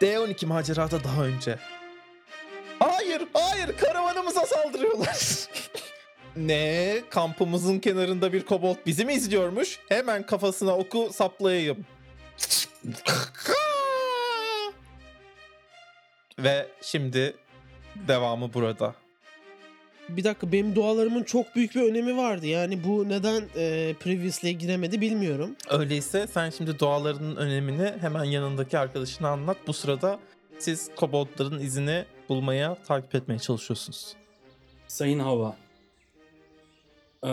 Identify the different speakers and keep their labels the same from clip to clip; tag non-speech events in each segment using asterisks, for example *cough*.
Speaker 1: D12 macerada daha önce. Hayır, hayır karavanımıza saldırıyorlar. *laughs* ne? Kampımızın kenarında bir kobold bizi mi izliyormuş? Hemen kafasına oku saplayayım. *laughs* Ve şimdi devamı burada.
Speaker 2: Bir dakika benim dualarımın çok büyük bir önemi vardı. Yani bu neden e, Previously'e giremedi bilmiyorum.
Speaker 1: Öyleyse sen şimdi doğalarının önemini hemen yanındaki arkadaşına anlat. Bu sırada siz koboldların izini bulmaya, takip etmeye çalışıyorsunuz.
Speaker 3: Sayın Hava. eee,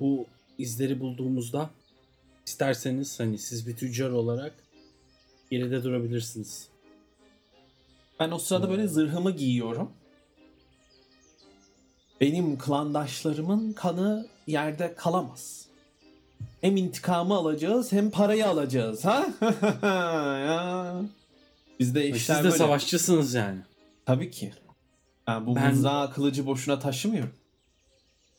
Speaker 3: bu izleri bulduğumuzda isterseniz hani siz bir tüccar olarak geride durabilirsiniz.
Speaker 4: Ben o sırada böyle zırhımı giyiyorum. Benim klandaşlarımın kanı yerde kalamaz. Hem intikamı alacağız hem parayı alacağız ha? *laughs* ya. Bizde işler
Speaker 3: Siz de
Speaker 4: böyle.
Speaker 3: savaşçısınız yani.
Speaker 4: Tabii ki. Ben bu
Speaker 3: Ben-
Speaker 4: mızrağı kılıcı boşuna taşımıyorum.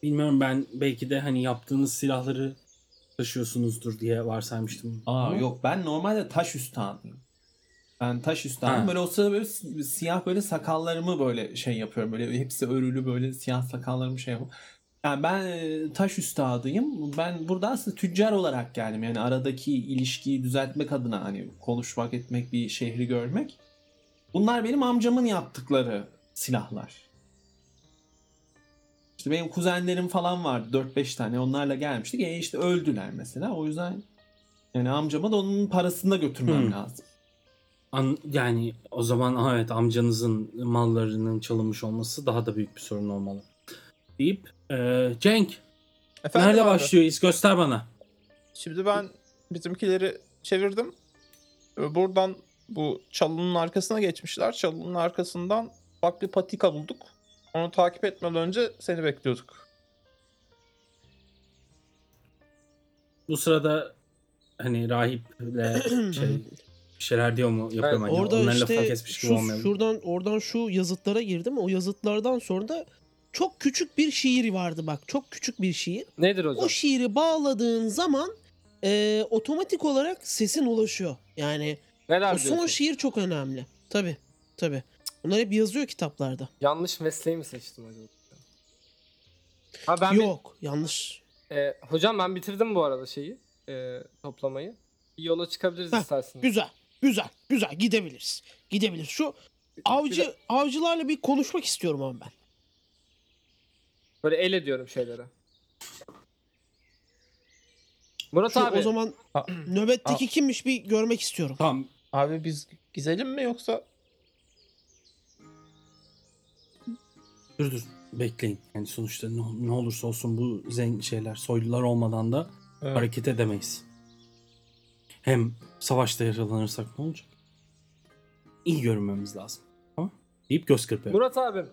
Speaker 3: Bilmiyorum ben belki de hani yaptığınız silahları taşıyorsunuzdur diye varsaymıştım.
Speaker 4: Aa
Speaker 3: Ama
Speaker 4: yok ben normalde taş üstadıyım. Ben taş.
Speaker 3: Ha.
Speaker 4: Böyle o sırada böyle si- siyah böyle sakallarımı böyle şey yapıyorum. Böyle hepsi örülü böyle siyah sakallarımı şey yapıyorum. Yani ben e, taş üstadıyım. Ben burada aslında tüccar olarak geldim. Yani aradaki ilişkiyi düzeltmek adına hani konuşmak etmek bir şehri görmek. Bunlar benim amcamın yaptıkları silahlar. İşte benim kuzenlerim falan vardı 4-5 tane onlarla gelmiştik. E işte öldüler mesela. O yüzden yani amcama da onun parasını da götürmem
Speaker 3: Hmm.
Speaker 4: lazım.
Speaker 3: An, yani o zaman evet amcanızın mallarının çalınmış olması daha da büyük bir sorun olmalı. Deyip eee, Cenk
Speaker 1: Efendim
Speaker 3: nerede
Speaker 1: abi?
Speaker 3: başlıyor iz göster bana.
Speaker 1: Şimdi ben bizimkileri çevirdim. Buradan bu çalının arkasına geçmişler. Çalının arkasından bak bir patika bulduk. Onu takip etmeden önce seni bekliyorduk.
Speaker 3: Bu sırada hani rahiple *clears throat* şey şeyler diyor mu yapıyor mu? Hani
Speaker 2: Orada
Speaker 3: onların
Speaker 2: işte
Speaker 3: kesmiş gibi
Speaker 2: şu,
Speaker 3: olmayalım.
Speaker 2: şuradan oradan şu yazıtlara girdim. O yazıtlardan sonra da çok küçük bir şiir vardı bak. Çok küçük bir şiir.
Speaker 5: Nedir hocam?
Speaker 2: O şiiri bağladığın zaman e, otomatik olarak sesin ulaşıyor. Yani
Speaker 5: Neler
Speaker 2: o son
Speaker 5: diyorsun?
Speaker 2: şiir çok önemli. Tabi tabi. Bunlar hep yazıyor kitaplarda.
Speaker 5: Yanlış mesleği mi seçtim acaba? Ha ben bir-
Speaker 2: Yok yanlış.
Speaker 5: e, hocam ben bitirdim bu arada şeyi. e, toplamayı. Bir yola çıkabiliriz
Speaker 2: Heh,
Speaker 5: isterseniz.
Speaker 2: Güzel güzel güzel gidebiliriz. Gidebiliriz. Şu avcı avcılarla bir konuşmak istiyorum ama ben.
Speaker 5: Böyle el ediyorum şeylere. Murat
Speaker 2: Şu,
Speaker 5: abi.
Speaker 2: o zaman
Speaker 1: A-
Speaker 2: nöbetteki kimmiş bir görmek istiyorum.
Speaker 3: Tamam
Speaker 1: Abi biz gizelim mi yoksa?
Speaker 3: dur dur bekleyin. Yani sonuçta ne, ne olursa olsun bu zen şeyler soylular olmadan da
Speaker 1: Evet.
Speaker 3: hareket edemeyiz. Hem savaşta yaralanırsak ne olacak? İyi görünmemiz lazım. Tamam? Deyip göz kırpıyor.
Speaker 5: Murat abi.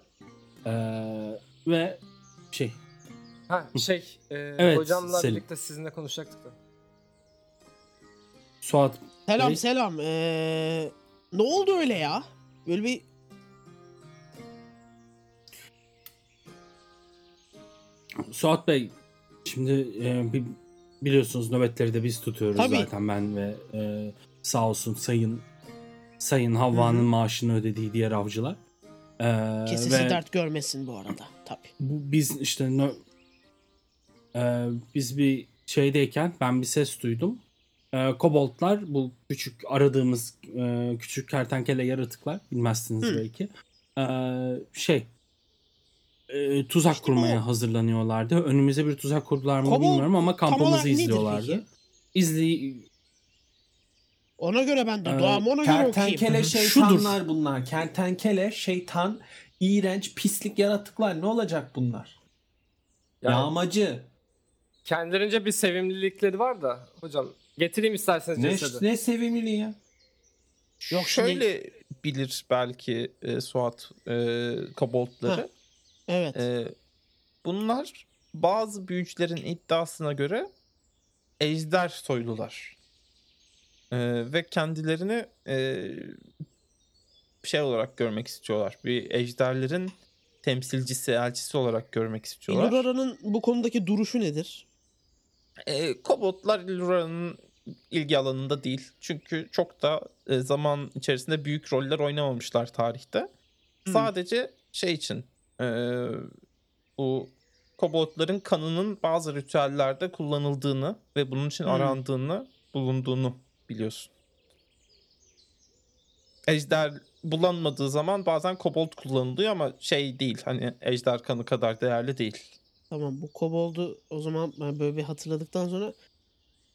Speaker 3: Ee, ve şey
Speaker 5: Ha şey. e,
Speaker 3: Evet,
Speaker 5: hocamla
Speaker 3: Selim.
Speaker 5: birlikte sizinle konuşacaktık da.
Speaker 3: Suat
Speaker 2: Selam
Speaker 3: Bey.
Speaker 2: selam. Ee, ne oldu öyle ya? Böyle bir
Speaker 3: Suat Bey şimdi e, bi- biliyorsunuz nöbetleri de biz tutuyoruz
Speaker 2: Tabii.
Speaker 3: zaten ben ve e, sağ olsun Sayın Sayın Havva'nın maaşını ödediği diğer avcılar. Ee,
Speaker 2: kesesi
Speaker 3: ve
Speaker 2: dert görmesin bu arada. Tabii.
Speaker 3: bu- biz işte nö- e, biz bir şeydeyken ben bir ses duydum. E, koboldlar bu küçük aradığımız e, küçük kertenkele yaratıklar bilmezsiniz
Speaker 2: Hı.
Speaker 3: belki. E, şey e, tuzak
Speaker 2: İşte
Speaker 3: kurmaya
Speaker 2: bu-
Speaker 3: hazırlanıyorlardı. Önümüze bir tuzak kurdular mı
Speaker 2: Kobold
Speaker 3: bilmiyorum ama kampımızı izliyorlardı. İzli
Speaker 2: Ona göre ben de
Speaker 3: Ee,
Speaker 2: duamı ona göre okuyayım.
Speaker 4: Kertenkele
Speaker 3: Şudur.
Speaker 4: şeytanlar bunlar. Kertenkele, şeytan, iğrenç, pislik yaratıklar. Ne olacak bunlar?
Speaker 5: Yani
Speaker 4: Yağmacı.
Speaker 5: kendilerince bir sevimlilikleri var da hocam getireyim isterseniz
Speaker 4: Ne,
Speaker 5: cesedi.
Speaker 4: ne sevimli ya.
Speaker 2: Yok,
Speaker 1: Şöyle bilir belki e, Suat e, koboldları.
Speaker 2: Ha. Evet.
Speaker 1: E, bunlar bazı büyücülerin iddiasına göre ejder soylular. E, ve kendilerini e, şey olarak görmek istiyorlar. Bir ejderlerin temsilcisi, elçisi olarak görmek istiyorlar.
Speaker 2: İlurara'nın bu konudaki duruşu nedir?
Speaker 1: E, Koboldlar Illura'nın ilgi alanında değil. Çünkü çok da e, zaman içerisinde büyük roller oynamamışlar tarihte.
Speaker 2: Hı.
Speaker 1: Sadece şey için e, bu koboldların kanının bazı ritüellerde kullanıldığını ve bunun için
Speaker 2: Hı.
Speaker 1: arandığını, bulunduğunu biliyorsun. Ejder bulanmadığı zaman bazen kobold kullanılıyor ama şey değil hani ejder kanı kadar değerli değil.
Speaker 2: Tamam bu koboldu o zaman ben böyle bir hatırladıktan sonra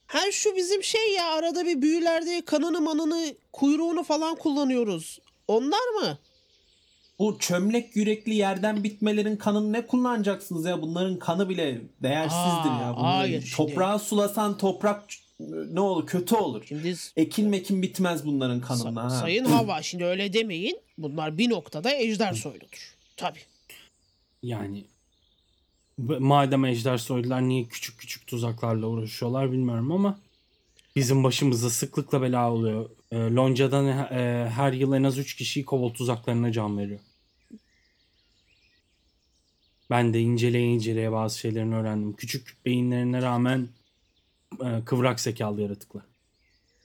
Speaker 2: her şu bizim şey ya arada bir büyülerde kanını manını kuyruğunu falan kullanıyoruz. Onlar mı?
Speaker 4: Bu çömlek yürekli yerden bitmelerin kanını ne kullanacaksınız ya? Bunların kanı bile değersizdir
Speaker 2: Aa,
Speaker 4: ya. Bunları
Speaker 2: hayır, şimdi-
Speaker 4: toprağa sulasan toprak ne olur kötü olur.
Speaker 2: Şimdi
Speaker 4: Ekin mekin bitmez bunların
Speaker 2: sa-
Speaker 4: kanında. ha.
Speaker 2: Sayın Hava şimdi öyle demeyin. Bunlar bir noktada ejder soyludur. Tabii.
Speaker 3: Yani madem ejder soylular niye küçük küçük tuzaklarla uğraşıyorlar bilmiyorum ama bizim başımıza sıklıkla bela oluyor. E, Lonca'dan e, her yıl en az 3 kişi kobold tuzaklarına can veriyor. Ben de inceleye inceleye bazı şeylerini öğrendim. Küçük beyinlerine rağmen e, kıvrak zekalı yaratıklar.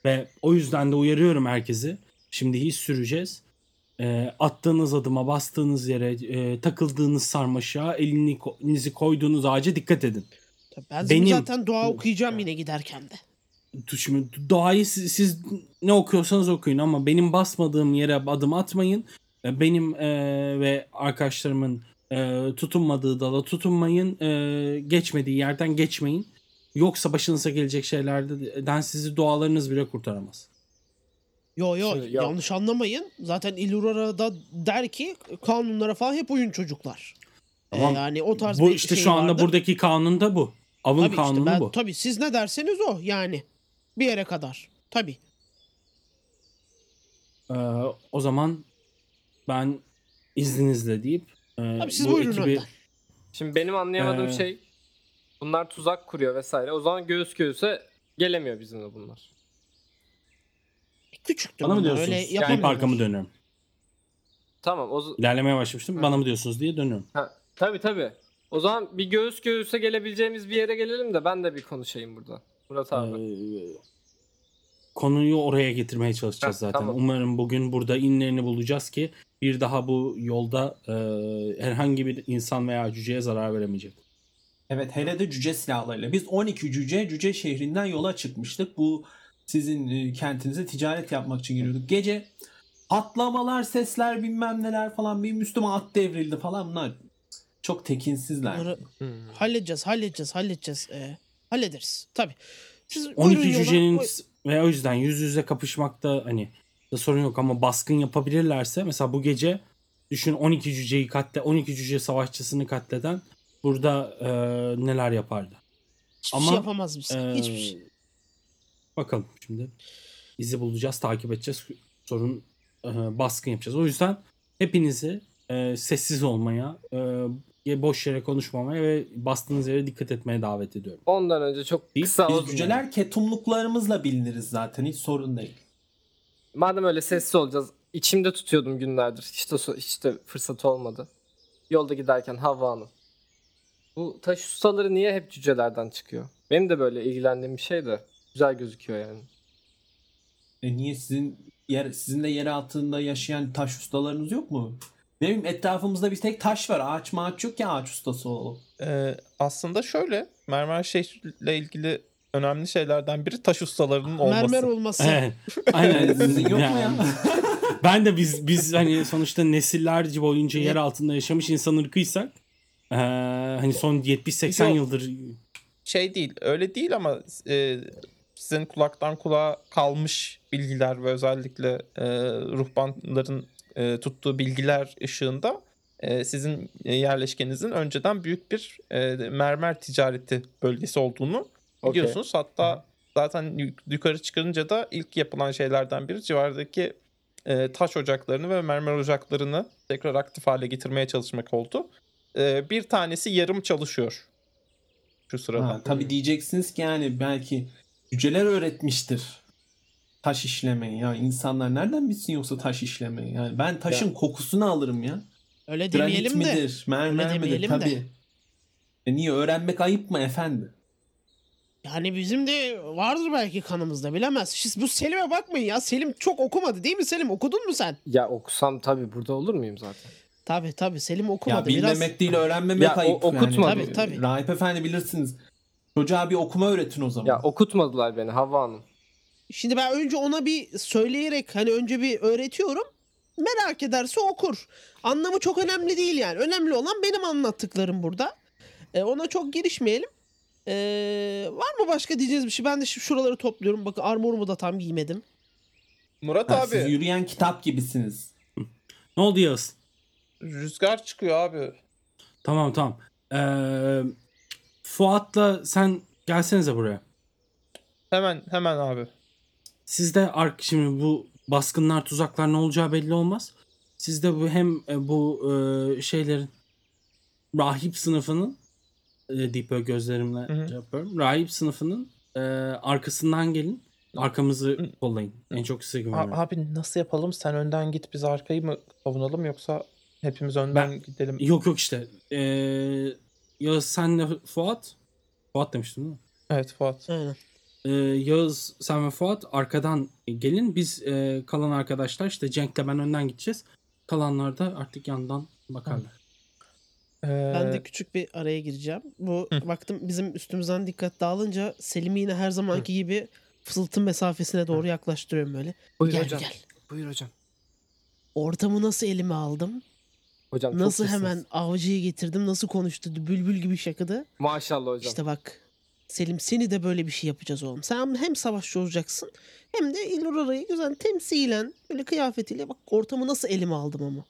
Speaker 3: Ve o yüzden de uyarıyorum herkesi. Şimdi hiç süreceğiz. E, attığınız adıma, bastığınız yere, e, takıldığınız sarmaşığa, elini, elinizi koyduğunuz ağaca dikkat edin.
Speaker 2: Tabii ben
Speaker 3: Benim-
Speaker 2: zaten dua okuyacağım yine giderken de.
Speaker 3: Şimdi doğayı siz, siz ne okuyorsanız okuyun ama benim basmadığım yere adım atmayın. E, Benim e, ve arkadaşlarımın e, tutunmadığı dala tutunmayın. E, geçmediği yerden geçmeyin. Yoksa başınıza gelecek şeylerden sizi dualarınız bile kurtaramaz.
Speaker 2: Yo yo
Speaker 5: Şimdi yok.
Speaker 2: yanlış anlamayın. Zaten Illurara da der ki kanunlara falan hep uyun çocuklar. Ee,
Speaker 3: Tamam.
Speaker 2: yani o tarz
Speaker 3: Bu
Speaker 2: bir
Speaker 3: işte
Speaker 2: şey
Speaker 3: şu anda
Speaker 2: vardır.
Speaker 3: buradaki kanun da bu. Avın
Speaker 2: Tabii işte
Speaker 3: kanunu
Speaker 2: ben-
Speaker 3: bu.
Speaker 2: Tabii siz ne derseniz o yani. Bir yere kadar. Tabii.
Speaker 3: Ee, o zaman ben izninizle deyip e,
Speaker 2: Tabii siz
Speaker 3: bu
Speaker 2: buyurun
Speaker 3: ekibi
Speaker 2: önden.
Speaker 5: Şimdi benim anlayamadığım
Speaker 3: Ee,
Speaker 5: şey bunlar tuzak kuruyor vesaire. O zaman göğüs göğüse gelemiyor bizimle bunlar.
Speaker 2: Küçüktür
Speaker 3: bana mı
Speaker 2: bunlar,
Speaker 3: diyorsunuz?
Speaker 2: Öyle
Speaker 3: Deyip
Speaker 2: yapamıyorlar.
Speaker 3: arkamı dönüyorum.
Speaker 5: Tamam o z-
Speaker 3: İlerlemeye başlamıştım.
Speaker 5: Ha.
Speaker 3: Bana mı diyorsunuz diye dönüyorum.
Speaker 5: ha, tabii tabii. O zaman bir göğüs göğüse gelebileceğimiz bir yere gelelim de ben de bir konuşayım burada. Murat abi.
Speaker 3: Ee, konuyu oraya getirmeye çalışacağız
Speaker 5: Ha,
Speaker 3: zaten.
Speaker 5: tamam.
Speaker 3: Umarım bugün burada inlerini bulacağız ki bir daha bu yolda e, herhangi bir insan veya cüceye zarar veremeyecek.
Speaker 4: Evet hele de cüce silahlarıyla. Biz 12 cüce cüce şehrinden yola çıkmıştık. Bu sizin e, kentinize ticaret yapmak için giriyorduk. Gece atlamalar, sesler bilmem neler falan. Benim üstüme at devrildi falan bunlar. Çok tekinsizler.
Speaker 2: Bunları
Speaker 5: Hmm.
Speaker 2: halledeceğiz, halledeceğiz, halledeceğiz. Ee, hallederiz. Tabii. Siz
Speaker 3: 12
Speaker 2: buyurun yola.
Speaker 3: cücenin ve o yüzden yüz yüze kapışmakta hani da sorun yok ama baskın yapabilirlerse mesela bu gece düşün 12 cüceyi katle 12 cüce savaşçısını katleden burada e, neler yapardı.
Speaker 2: Hiçbir
Speaker 3: ama,
Speaker 2: şey yapamaz mısın?
Speaker 3: Ee,
Speaker 2: Hiçbir şey.
Speaker 3: Bakalım şimdi. İzi bulacağız, takip edeceğiz. Sorun e, baskın yapacağız. O yüzden hepinizi e, sessiz olmaya, e, boş yere konuşmamaya ve bastığınız yere dikkat etmeye davet ediyorum.
Speaker 5: Ondan önce çok
Speaker 3: Biz-
Speaker 5: kısa
Speaker 4: Biz
Speaker 5: o-
Speaker 4: cüceler ketumluklarımızla biliniriz zaten. Hiç sorun değil.
Speaker 5: Madem öyle sessiz olacağız. içimde tutuyordum günlerdir. Hiç de, so- hiç de fırsat olmadı. Yolda giderken Havva Hanım. Bu taş ustaları niye hep cücelerden çıkıyor? Benim de böyle ilgilendiğim bir şey de güzel gözüküyor yani.
Speaker 4: E niye sizin yer sizin de yer altında yaşayan taş ustalarınız yok mu? Ne bileyim etrafımızda bir tek taş var. Ağaç mağaç yok ya ağaç ustası olalım.
Speaker 1: Ee, aslında şöyle mermer şehirle ilgili önemli şeylerden biri taş ustalarının olması.
Speaker 2: Mermer olması.
Speaker 3: Evet. *laughs* Aynen.
Speaker 4: Sizin yok mu ya? *laughs*
Speaker 3: Ben de biz biz hani sonuçta nesillerce boyunca yer altında yaşamış insan ırkıysak eee, hani son 70-80
Speaker 1: Yok.
Speaker 3: yıldır
Speaker 1: Şey değil öyle değil ama e, sizin kulaktan kulağa kalmış bilgiler ve özellikle e, ruhbanların e, tuttuğu bilgiler ışığında e, sizin yerleşkenizin önceden büyük bir e, mermer ticareti bölgesi olduğunu
Speaker 5: Okey.
Speaker 1: biliyorsunuz. Hatta zaten yuk- yukarı çıkınca da ilk yapılan şeylerden biri civardaki e, taş ocaklarını ve mermer ocaklarını tekrar aktif hale getirmeye çalışmak oldu. E, bir tanesi yarım çalışıyor şu sırada.
Speaker 4: Ha, tabii diyeceksiniz ki yani belki cüceler öğretmiştir taş işlemeyi ya insanlar nereden bilsin yoksa taş işlemeyi yani ben taşın kokusunu alırım ya
Speaker 2: Öyle
Speaker 4: granit
Speaker 2: demeyelim de.
Speaker 4: midir mermer
Speaker 2: Öyle
Speaker 4: midir
Speaker 2: demeyelim de.
Speaker 4: tabii e niye öğrenmek ayıp mı efendi
Speaker 2: Yani bizim de vardır belki kanımızda bilemez. Siz bu Selim'e bakmayın ya. Selim çok okumadı değil mi Selim? Okudun mu sen?
Speaker 5: Ya okusam tabii burada olur muyum zaten?
Speaker 2: Tabii tabii Selim
Speaker 4: Ya
Speaker 2: okumadı.
Speaker 4: bilmemek
Speaker 2: Biraz
Speaker 4: değil öğrenmemek
Speaker 5: Ya o-
Speaker 4: ayıp.
Speaker 5: okutmadı.
Speaker 4: Yani.
Speaker 2: Tabii, tabii.
Speaker 4: Rahip efendi bilirsiniz. Çocuğa bir okuma öğretin o zaman.
Speaker 5: Ya okutmadılar beni Havva Hanım.
Speaker 2: Şimdi ben önce ona bir söyleyerek hani önce bir öğretiyorum. Merak ederse okur. Anlamı çok önemli değil yani. Önemli olan benim anlattıklarım burada. E, ona çok girişmeyelim. E, var mı başka diyeceğiniz bir şey? Ben de şimdi şuraları topluyorum. Bakın armorumu da tam giymedim.
Speaker 1: Murat
Speaker 4: Ha,
Speaker 1: abi
Speaker 4: Siz yürüyen kitap gibisiniz.
Speaker 3: Ne oldu Yağız?
Speaker 1: rüzgar çıkıyor abi.
Speaker 3: Tamam tamam. Ee, Fuat'la sen gelsenize buraya.
Speaker 1: Hemen hemen abi.
Speaker 3: Siz de ark şimdi bu baskınlar tuzaklar ne olacağı belli olmaz. Siz de bu hem e, bu e, şeylerin rahip sınıfının e, böyle gözlerimle
Speaker 1: Hı hı.
Speaker 3: şey yapıyorum. Rahip sınıfının e, arkasından gelin. Arkamızı kollayın. En çok size güveniyorum.
Speaker 1: abi nasıl yapalım? Sen önden git biz arkayı mı savunalım yoksa hepimiz önden gidelim.
Speaker 3: Yok yok işte. E, Yağız senle Fuat. Fuat demiştim değil mi?
Speaker 1: Evet Fuat.
Speaker 2: Aynen.
Speaker 3: Ee, Yağız, sen ve Fuat arkadan gelin. Biz e, kalan arkadaşlar işte Cenk'le ben önden gideceğiz. Kalanlar da artık yandan bakarlar.
Speaker 1: Ee,
Speaker 2: Ben de küçük bir araya gireceğim. Bu
Speaker 1: Hı.
Speaker 2: baktım bizim üstümüzden dikkat dağılınca Selim'i yine her zamanki gibi fısıltı mesafesine doğru yaklaştırıyorum böyle.
Speaker 5: Buyur
Speaker 2: gel
Speaker 5: hocam.
Speaker 2: gel.
Speaker 5: Buyur hocam.
Speaker 2: Ortamı nasıl elime aldım?
Speaker 5: Hocam
Speaker 2: Nasıl hemen avcıyı getirdim? Nasıl konuştu? Bülbül gibi şakıdı.
Speaker 5: Maşallah hocam.
Speaker 2: İşte bak Selim seni de böyle bir şey yapacağız oğlum. Sen hem savaşçı olacaksın hem de İllurara'yı güzel temsilen böyle kıyafetiyle bak ortamı nasıl elime aldım ama.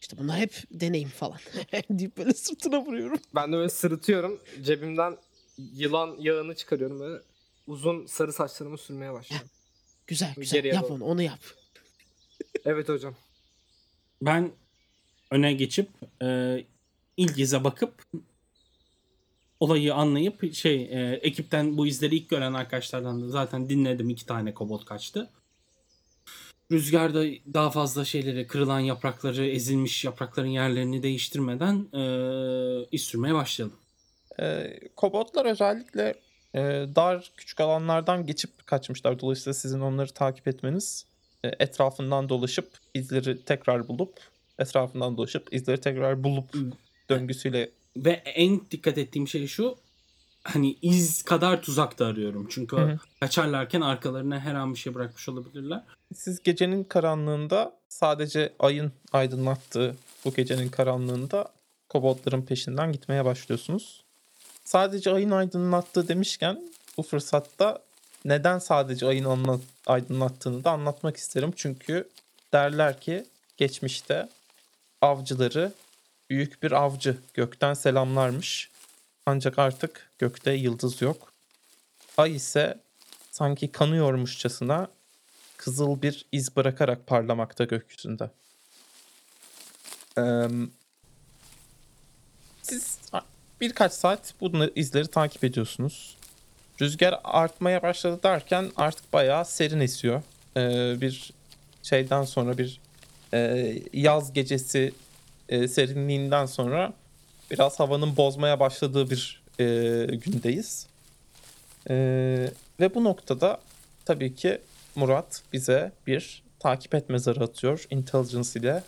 Speaker 2: İşte bunlar hep deneyim falan *laughs* deyip böyle sırtına vuruyorum.
Speaker 5: Ben de böyle sırıtıyorum. Cebimden yılan yağını çıkarıyorum böyle. Uzun sarı saçlarımı sürmeye başlıyorum. *laughs*
Speaker 2: Güzel güzel
Speaker 5: Geriye
Speaker 2: yap
Speaker 5: doğru.
Speaker 2: onu onu yap.
Speaker 5: evet hocam.
Speaker 3: Ben öne geçip e, İlgiz'e bakıp olayı anlayıp şey e, ekipten bu izleri ilk gören arkadaşlardan da zaten dinledim iki tane kobold kaçtı. Rüzgarda daha fazla şeyleri kırılan yaprakları ezilmiş yaprakların yerlerini değiştirmeden e, iz sürmeye başlayalım.
Speaker 1: Ee, kobotlar özellikle e, dar küçük alanlardan geçip kaçmışlar. Dolayısıyla sizin onları takip etmeniz e, etrafından dolaşıp izleri tekrar bulup etrafından dolaşıp izleri tekrar bulup döngüsüyle
Speaker 3: Ve en dikkat ettiğim şey şu hani iz kadar tuzak da arıyorum. Çünkü
Speaker 1: Hı hı.
Speaker 3: kaçarlarken arkalarına her an bir şey bırakmış olabilirler.
Speaker 1: siz gecenin karanlığında sadece ayın aydınlattığı bu gecenin karanlığında koboldların peşinden gitmeye başlıyorsunuz. Sadece ayın aydınlattığı demişken bu fırsatta neden sadece ayın anla- aydınlattığını da anlatmak isterim. Çünkü derler ki geçmişte avcıları büyük bir avcı gökten selamlarmış. Ancak artık gökte yıldız yok. Ay ise sanki kanıyormuşçasına kızıl bir iz bırakarak parlamakta gökyüzünde. Eee, siz birkaç saat bu izleri takip ediyorsunuz. Rüzgar artmaya başladı derken artık bayağı serin esiyor. Eee, bir şeyden sonra bir eee, yaz gecesi eee, serinliğinden sonra biraz havanın bozmaya başladığı bir eee, gündeyiz. Eee, ve bu noktada tabii ki Murat bize bir takip etme zarı atıyor intelligence ile.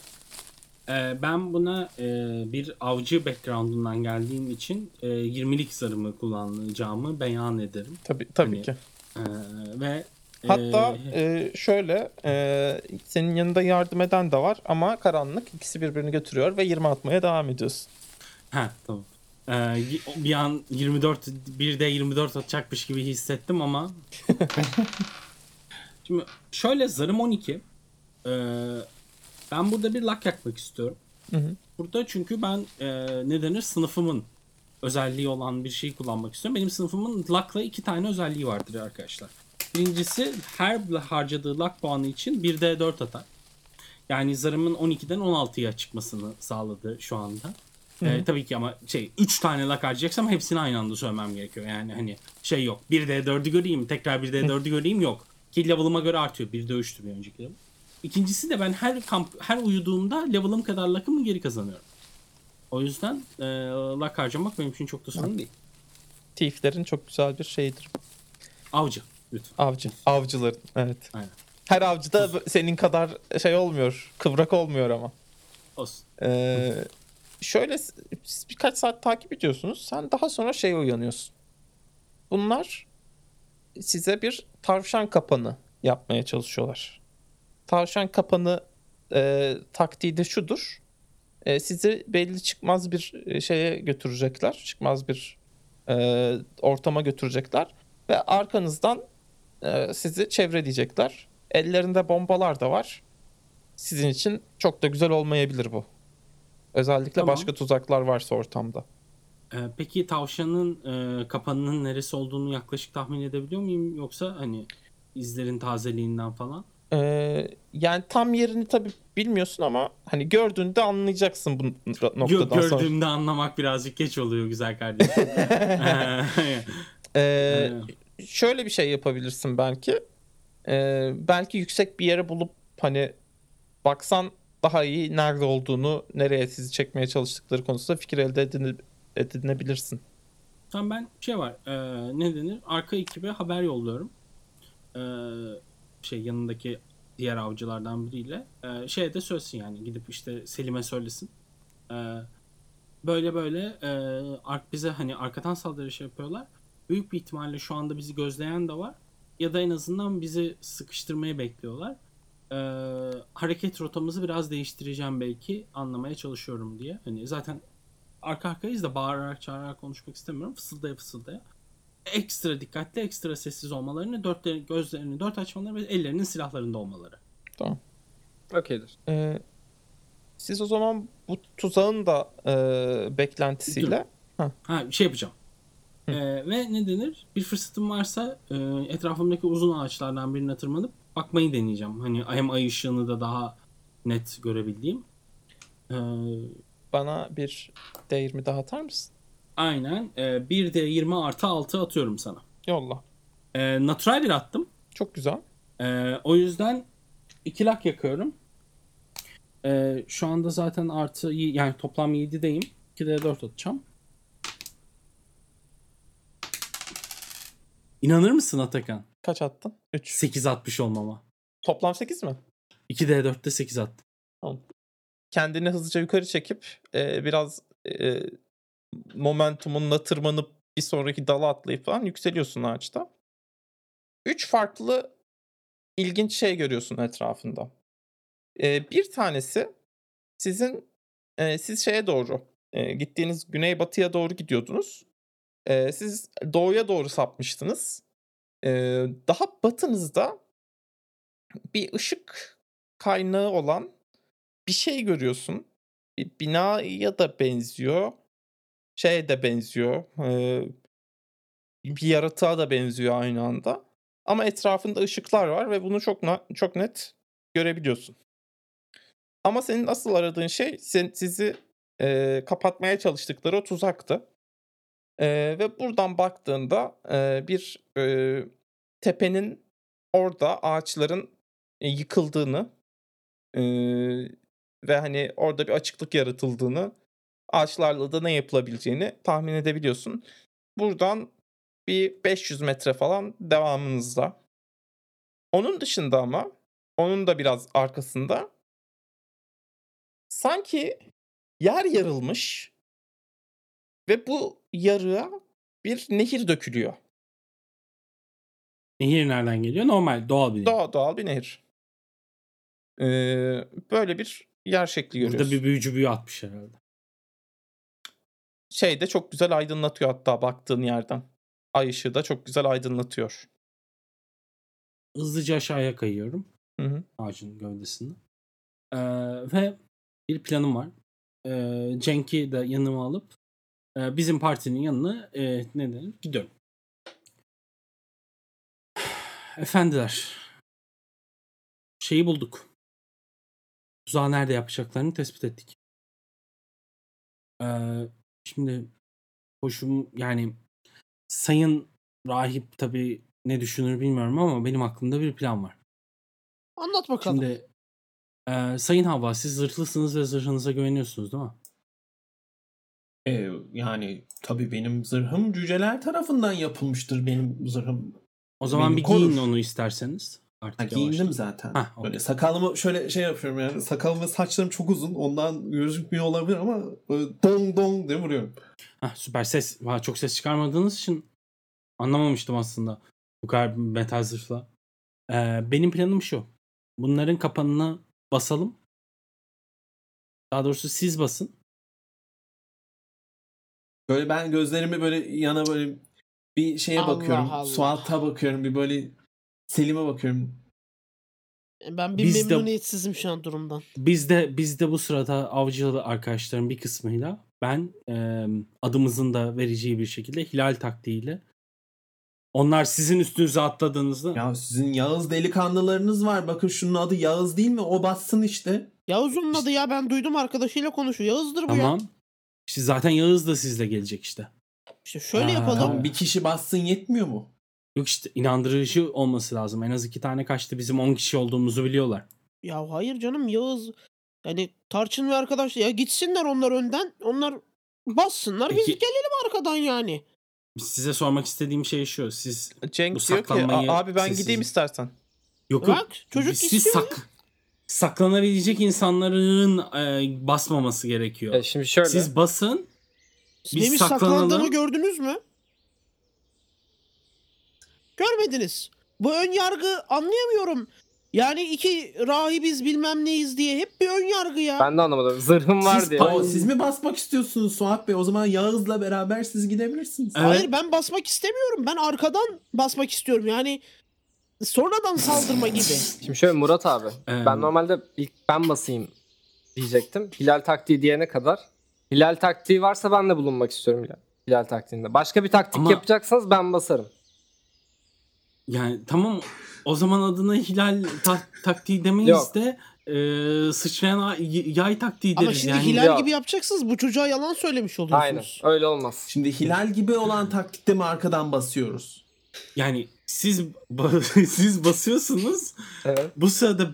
Speaker 3: Ee, ben buna e, bir avcı background'undan geldiğim için e, 20'lik zarımı kullanacağımı beyan ederim.
Speaker 1: Tabii tabii
Speaker 3: Hani,
Speaker 1: ki.
Speaker 3: Ee, ve e,
Speaker 1: Hatta e, şöyle e, senin yanında yardım eden de var ama karanlık ikisi birbirini götürüyor ve 20 atmaya devam ediyorsun.
Speaker 3: ha tamam. Ee, bir an 24 bir de 24 atacakmış gibi hissettim ama *laughs* Şimdi şöyle zarım 12. Ee, ben burada bir lak yakmak istiyorum.
Speaker 1: Hı hı.
Speaker 3: Burada çünkü ben e, ne denir sınıfımın özelliği olan bir şey kullanmak istiyorum. Benim sınıfımın lakla iki tane özelliği vardır arkadaşlar. Birincisi her harcadığı lak puanı için 1d4 atar. Yani zarımın 12'den 16'ya çıkmasını sağladı şu anda. Ee, tabii ki ama şey 3 tane lak harcayacaksam hepsini aynı anda söylemem gerekiyor. Yani hani şey yok. 1d4'ü göreyim tekrar 1d4'ü göreyim yok. Ki level'ıma göre artıyor. 1'de 3'tü bir önceki level. İkincisi de ben her kamp her uyuduğumda level'ım kadar lakımı geri kazanıyorum. O yüzden e, lak harcamak benim için çok da sorun değil.
Speaker 1: Thief'lerin çok güzel bir şeyidir.
Speaker 3: Avcı. Lütfen.
Speaker 1: Avcı. Avcıların. Evet.
Speaker 3: Aynen.
Speaker 1: Her avcı da senin kadar şey olmuyor. Kıvrak olmuyor ama.
Speaker 3: Olsun.
Speaker 1: Ee, şöyle siz birkaç saat takip ediyorsunuz. Sen daha sonra şey uyanıyorsun. Bunlar size bir tavşan kapanı yapmaya çalışıyorlar. Tavşan kapanı e, taktiği de şudur. E, sizi belli çıkmaz bir e, şeye götürecekler. Çıkmaz bir e, ortama götürecekler. Ve arkanızdan e, sizi çevreleyecekler. Ellerinde bombalar da var. Sizin için çok da güzel olmayabilir bu. Özellikle
Speaker 3: Tamam.
Speaker 1: başka tuzaklar varsa ortamda.
Speaker 3: Ee, peki tavşanın e, kapanının neresi olduğunu yaklaşık tahmin edebiliyor muyum? Yoksa hani izlerin tazeliğinden falan?
Speaker 1: Ee, yani tam yerini tabii bilmiyorsun ama hani gördüğünde anlayacaksın bu noktadan
Speaker 3: Yok
Speaker 1: sonra.
Speaker 3: gördüğümde anlamak birazcık geç oluyor güzel kardeşim. *laughs* *laughs* Ee,
Speaker 1: şöyle bir şey yapabilirsin belki. Ee, belki yüksek bir yere bulup hani baksan daha iyi nerede olduğunu, nereye sizi çekmeye çalıştıkları konusunda fikir elde edine- edinebilirsin.
Speaker 3: Tamam ben şey var e, ne denir arka ekibe haber yolluyorum. E, şey yanındaki diğer avcılardan biriyle. E, şeye de söylesin yani gidip işte Selim'e söylesin. E, böyle böyle e, bize hani arkadan saldırı şey yapıyorlar. Büyük bir ihtimalle şu anda bizi gözleyen de var. Ya da en azından bizi sıkıştırmayı bekliyorlar. E, hareket rotamızı biraz değiştireceğim belki anlamaya çalışıyorum diye. Hani zaten arka arkayız da bağırarak çağırarak konuşmak istemiyorum. Fısıldaya fısıldaya. Ekstra dikkatli, ekstra sessiz olmalarını, dörtleri, gözlerini dört açmaları ve ellerinin silahlarında olmaları.
Speaker 5: Okeydir.
Speaker 1: Ee, siz o zaman bu tuzağın da e, beklentisiyle
Speaker 3: Ha bir şey yapacağım. Ee, ve ne denir? Bir fırsatım varsa e, etrafımdaki uzun ağaçlardan birine tırmanıp bakmayı deneyeceğim. Hani hem ay ışığını da daha net görebildiğim. Ee,
Speaker 1: bana bir D20 daha atar mısın?
Speaker 3: aynen. Ee, bir de 20 artı 6 atıyorum sana.
Speaker 1: Yolla.
Speaker 3: Ee, natural bir attım.
Speaker 1: Çok güzel.
Speaker 3: Ee, o yüzden 2 lak yakıyorum. Ee, şu anda zaten artı yani toplam 7'deyim. 2'de 4 atacağım. İnanır mısın Atakan?
Speaker 1: Kaç attın? 3.
Speaker 3: 8 atmış olmama.
Speaker 1: Toplam 8 mi?
Speaker 3: 2'de 4'te 8 attım.
Speaker 1: kendini hızlıca yukarı çekip e, biraz e, momentumunla tırmanıp bir sonraki dala atlayıp falan yükseliyorsun ağaçta. Üç farklı ilginç şey görüyorsun etrafında. E, bir tanesi sizin e, siz şeye doğru e, gittiğiniz güneybatıya doğru gidiyordunuz. E, siz doğuya doğru sapmıştınız. E, daha batınızda bir ışık kaynağı olan bir şey görüyorsun. Bir binaya da benziyor. Şeye de benziyor. eee, bir yaratığa da benziyor aynı anda. Ama etrafında ışıklar var ve bunu çok çok net görebiliyorsun. Ama senin asıl aradığın şey sen, sizi eee, kapatmaya çalıştıkları o tuzaktı. Eee, ve buradan baktığında eee, bir eee, tepenin orada ağaçların e, yıkıldığını eee, ve hani orada bir açıklık yaratıldığını, ağaçlarla da ne yapılabileceğini tahmin edebiliyorsun. Buradan bir 500 metre falan devamınızda. Onun dışında ama onun da biraz arkasında sanki yer yarılmış ve bu yarığa bir nehir dökülüyor.
Speaker 3: Nehir nereden geliyor? Normal, doğal bir nehir.
Speaker 1: Doğal, doğal bir nehir. Ee, böyle bir yer şekli görüyorsun.
Speaker 3: Burada bir büyücü büyü atmış herhalde.
Speaker 1: şey de çok güzel aydınlatıyor hatta baktığın yerden. Ay ışığı da çok güzel aydınlatıyor.
Speaker 3: Hızlıca aşağıya kayıyorum.
Speaker 1: Hı hı.
Speaker 3: ağacın gövdesini. Ee, ve bir planım var. Ee, Cenk'i de yanıma alıp e, bizim partinin yanına e, ne denir? Gidiyorum. Efendiler. Şeyi bulduk. Tuzağı nerede yapacaklarını tespit ettik. Ee, şimdi hoşum yani sayın rahip tabii ne düşünür bilmiyorum ama benim aklımda bir plan var.
Speaker 2: Anlat bakalım.
Speaker 3: Şimdi e, Sayın Havva siz zırhlısınız ve zırhınıza güveniyorsunuz değil mi?
Speaker 4: Ee, yani tabii benim zırhım cüceler tarafından yapılmıştır benim zırhım.
Speaker 3: O zaman
Speaker 4: Beni
Speaker 3: bir
Speaker 4: korur.
Speaker 3: giyin onu isterseniz. Artık
Speaker 4: Ha, giyindim zaten.
Speaker 3: Hah, okey.
Speaker 4: Böyle sakalımı şöyle şey yapıyorum yani. Sakalım ve saçlarım çok uzun. Ondan gözükmüyor olabilir ama böyle dong dong diye vuruyorum.
Speaker 3: Hah, süper ses. Ha, çok ses çıkarmadığınız için anlamamıştım aslında. Bu kadar metal zırhla. Ee, benim planım şu. Bunların kapanına basalım. Daha doğrusu siz basın.
Speaker 4: Böyle ben gözlerimi böyle yana böyle bir şeye
Speaker 2: Allah
Speaker 4: bakıyorum.
Speaker 2: Allah.
Speaker 4: Suat'a bakıyorum. Bir böyle Selim'e bakıyorum.
Speaker 2: Ben bir
Speaker 3: Biz de-
Speaker 2: memnuniyetsizim şu an durumdan.
Speaker 3: Biz de biz de bu sırada avcı arkadaşların bir kısmıyla ben e, adımızın da vereceği bir şekilde hilal taktiğiyle onlar sizin üstünüze atladığınızda
Speaker 4: Ya sizin Yağız delikanlılarınız var. Bakın şunun adı Yağız değil mi? O bassın işte.
Speaker 2: Onun adı ya ben duydum arkadaşıyla konuşuyor. Yağız'dır bu ya.
Speaker 3: İşte zaten Yağız da sizle gelecek işte.
Speaker 2: İşte şöyle
Speaker 3: Ha,
Speaker 2: yapalım.
Speaker 4: Tamam bir kişi bassın yetmiyor mu?
Speaker 3: Yok işte inandırıcı olması lazım. En az iki tane kaçtı bizim 10 kişi olduğumuzu biliyorlar.
Speaker 2: Ya hayır canım Yağız. Yani Tarçın ve arkadaşlar ya gitsinler onlar önden. Onlar bassınlar biz
Speaker 3: Peki-
Speaker 2: gelelim arkadan yani.
Speaker 3: Size sormak istediğim şey şu. Siz
Speaker 1: Cenk
Speaker 3: Bu
Speaker 1: diyor ki
Speaker 3: saklanmayı
Speaker 1: "A- abi ben
Speaker 3: sessiz-
Speaker 1: gideyim istersen.
Speaker 3: yok yok.
Speaker 2: Bırak çocuk
Speaker 3: siz
Speaker 2: istiyor.
Speaker 3: sak saklanabilecek insanların e, basmaması gerekiyor.
Speaker 5: E, şimdi şöyle.
Speaker 3: Siz basın.
Speaker 2: Siz
Speaker 3: biz
Speaker 2: Demiş
Speaker 3: saklanalım.
Speaker 2: saklandığımı gördünüz mü? Görmediniz. Bu ön yargı anlayamıyorum. Yani iki rahibiz bilmem neyiz diye hep bir ön yargı ya.
Speaker 5: Ben de anlamadım. Zırhım var
Speaker 4: siz,
Speaker 5: diye.
Speaker 4: o, siz mi basmak istiyorsunuz Suat Bey? O zaman Yağız'la beraber siz gidebilirsiniz.
Speaker 3: Evet.
Speaker 2: Hayır ben basmak istemiyorum. Ben arkadan basmak istiyorum. Yani sonradan saldırma gibi.
Speaker 5: Şimdi şöyle Murat abi.
Speaker 3: Ee,
Speaker 5: Ben normalde ilk ben basayım diyecektim. Hilal taktiği diyene kadar. Hilal taktiği varsa ben de bulunmak istiyorum Hilal, Hilal taktiğinde. Başka bir taktik
Speaker 3: Ama-
Speaker 5: yapacaksanız ben basarım.
Speaker 3: Yani tamam o zaman adına hilal ta- taktiği demeyiz
Speaker 5: Yok.
Speaker 3: de e, sıçrayan yay taktiği deriz
Speaker 2: Ama şimdi
Speaker 3: yani.
Speaker 2: hilal
Speaker 5: Ya-
Speaker 2: gibi yapacaksınız. Bu çocuğa yalan söylemiş
Speaker 5: Aynen.
Speaker 2: oluyorsunuz.
Speaker 5: Öyle olmaz.
Speaker 4: Şimdi Hilal gibi olan taktikte mi arkadan basıyoruz?
Speaker 3: Yani siz *laughs* siz basıyorsunuz.
Speaker 5: Evet.
Speaker 3: Bu sırada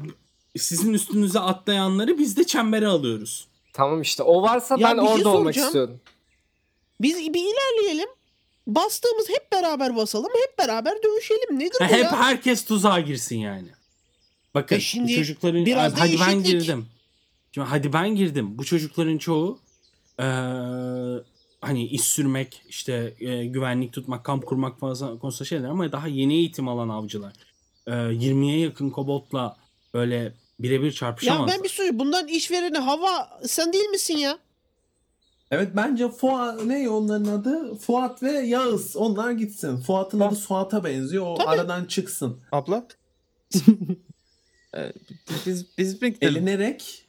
Speaker 3: sizin üstünüze atlayanları biz de çembere alıyoruz.
Speaker 5: Tamam işte. O varsa
Speaker 2: Ya
Speaker 5: ben
Speaker 2: şey
Speaker 5: orada olmak
Speaker 2: soracağım.
Speaker 5: istiyorum.
Speaker 2: Biz bir ilerleyelim. Bastığımız hep beraber basalım. Hep beraber dövüşelim. Nedir
Speaker 3: Ha,
Speaker 2: bu
Speaker 3: hep
Speaker 2: ya?
Speaker 3: herkes tuzağa girsin yani. Bakın
Speaker 2: E şimdi
Speaker 3: bu çocukların
Speaker 2: biraz
Speaker 3: hadi ben girdim. Şimdi hadi ben girdim. Bu çocukların çoğu eee, hani iş sürmek, işte e, güvenlik tutmak, kamp kurmak falan konusunda şeyler ama daha yeni eğitim alan avcılar. Eee 20'ye yakın koboltla böyle birebir
Speaker 2: Ya
Speaker 3: çarpışamazlar.
Speaker 2: ben bir söyleyeyim. Bundan işvereni hava sen değil misin ya?
Speaker 4: Evet bence Fuat ne onların adı? Fuat ve Yağız. Onlar gitsin. Fuat'ın adı Suat'a benziyor. O
Speaker 2: Tabii.
Speaker 4: aradan çıksın.
Speaker 1: Abla. Ee, *laughs* biz biz mi gidelim?
Speaker 4: Elinerek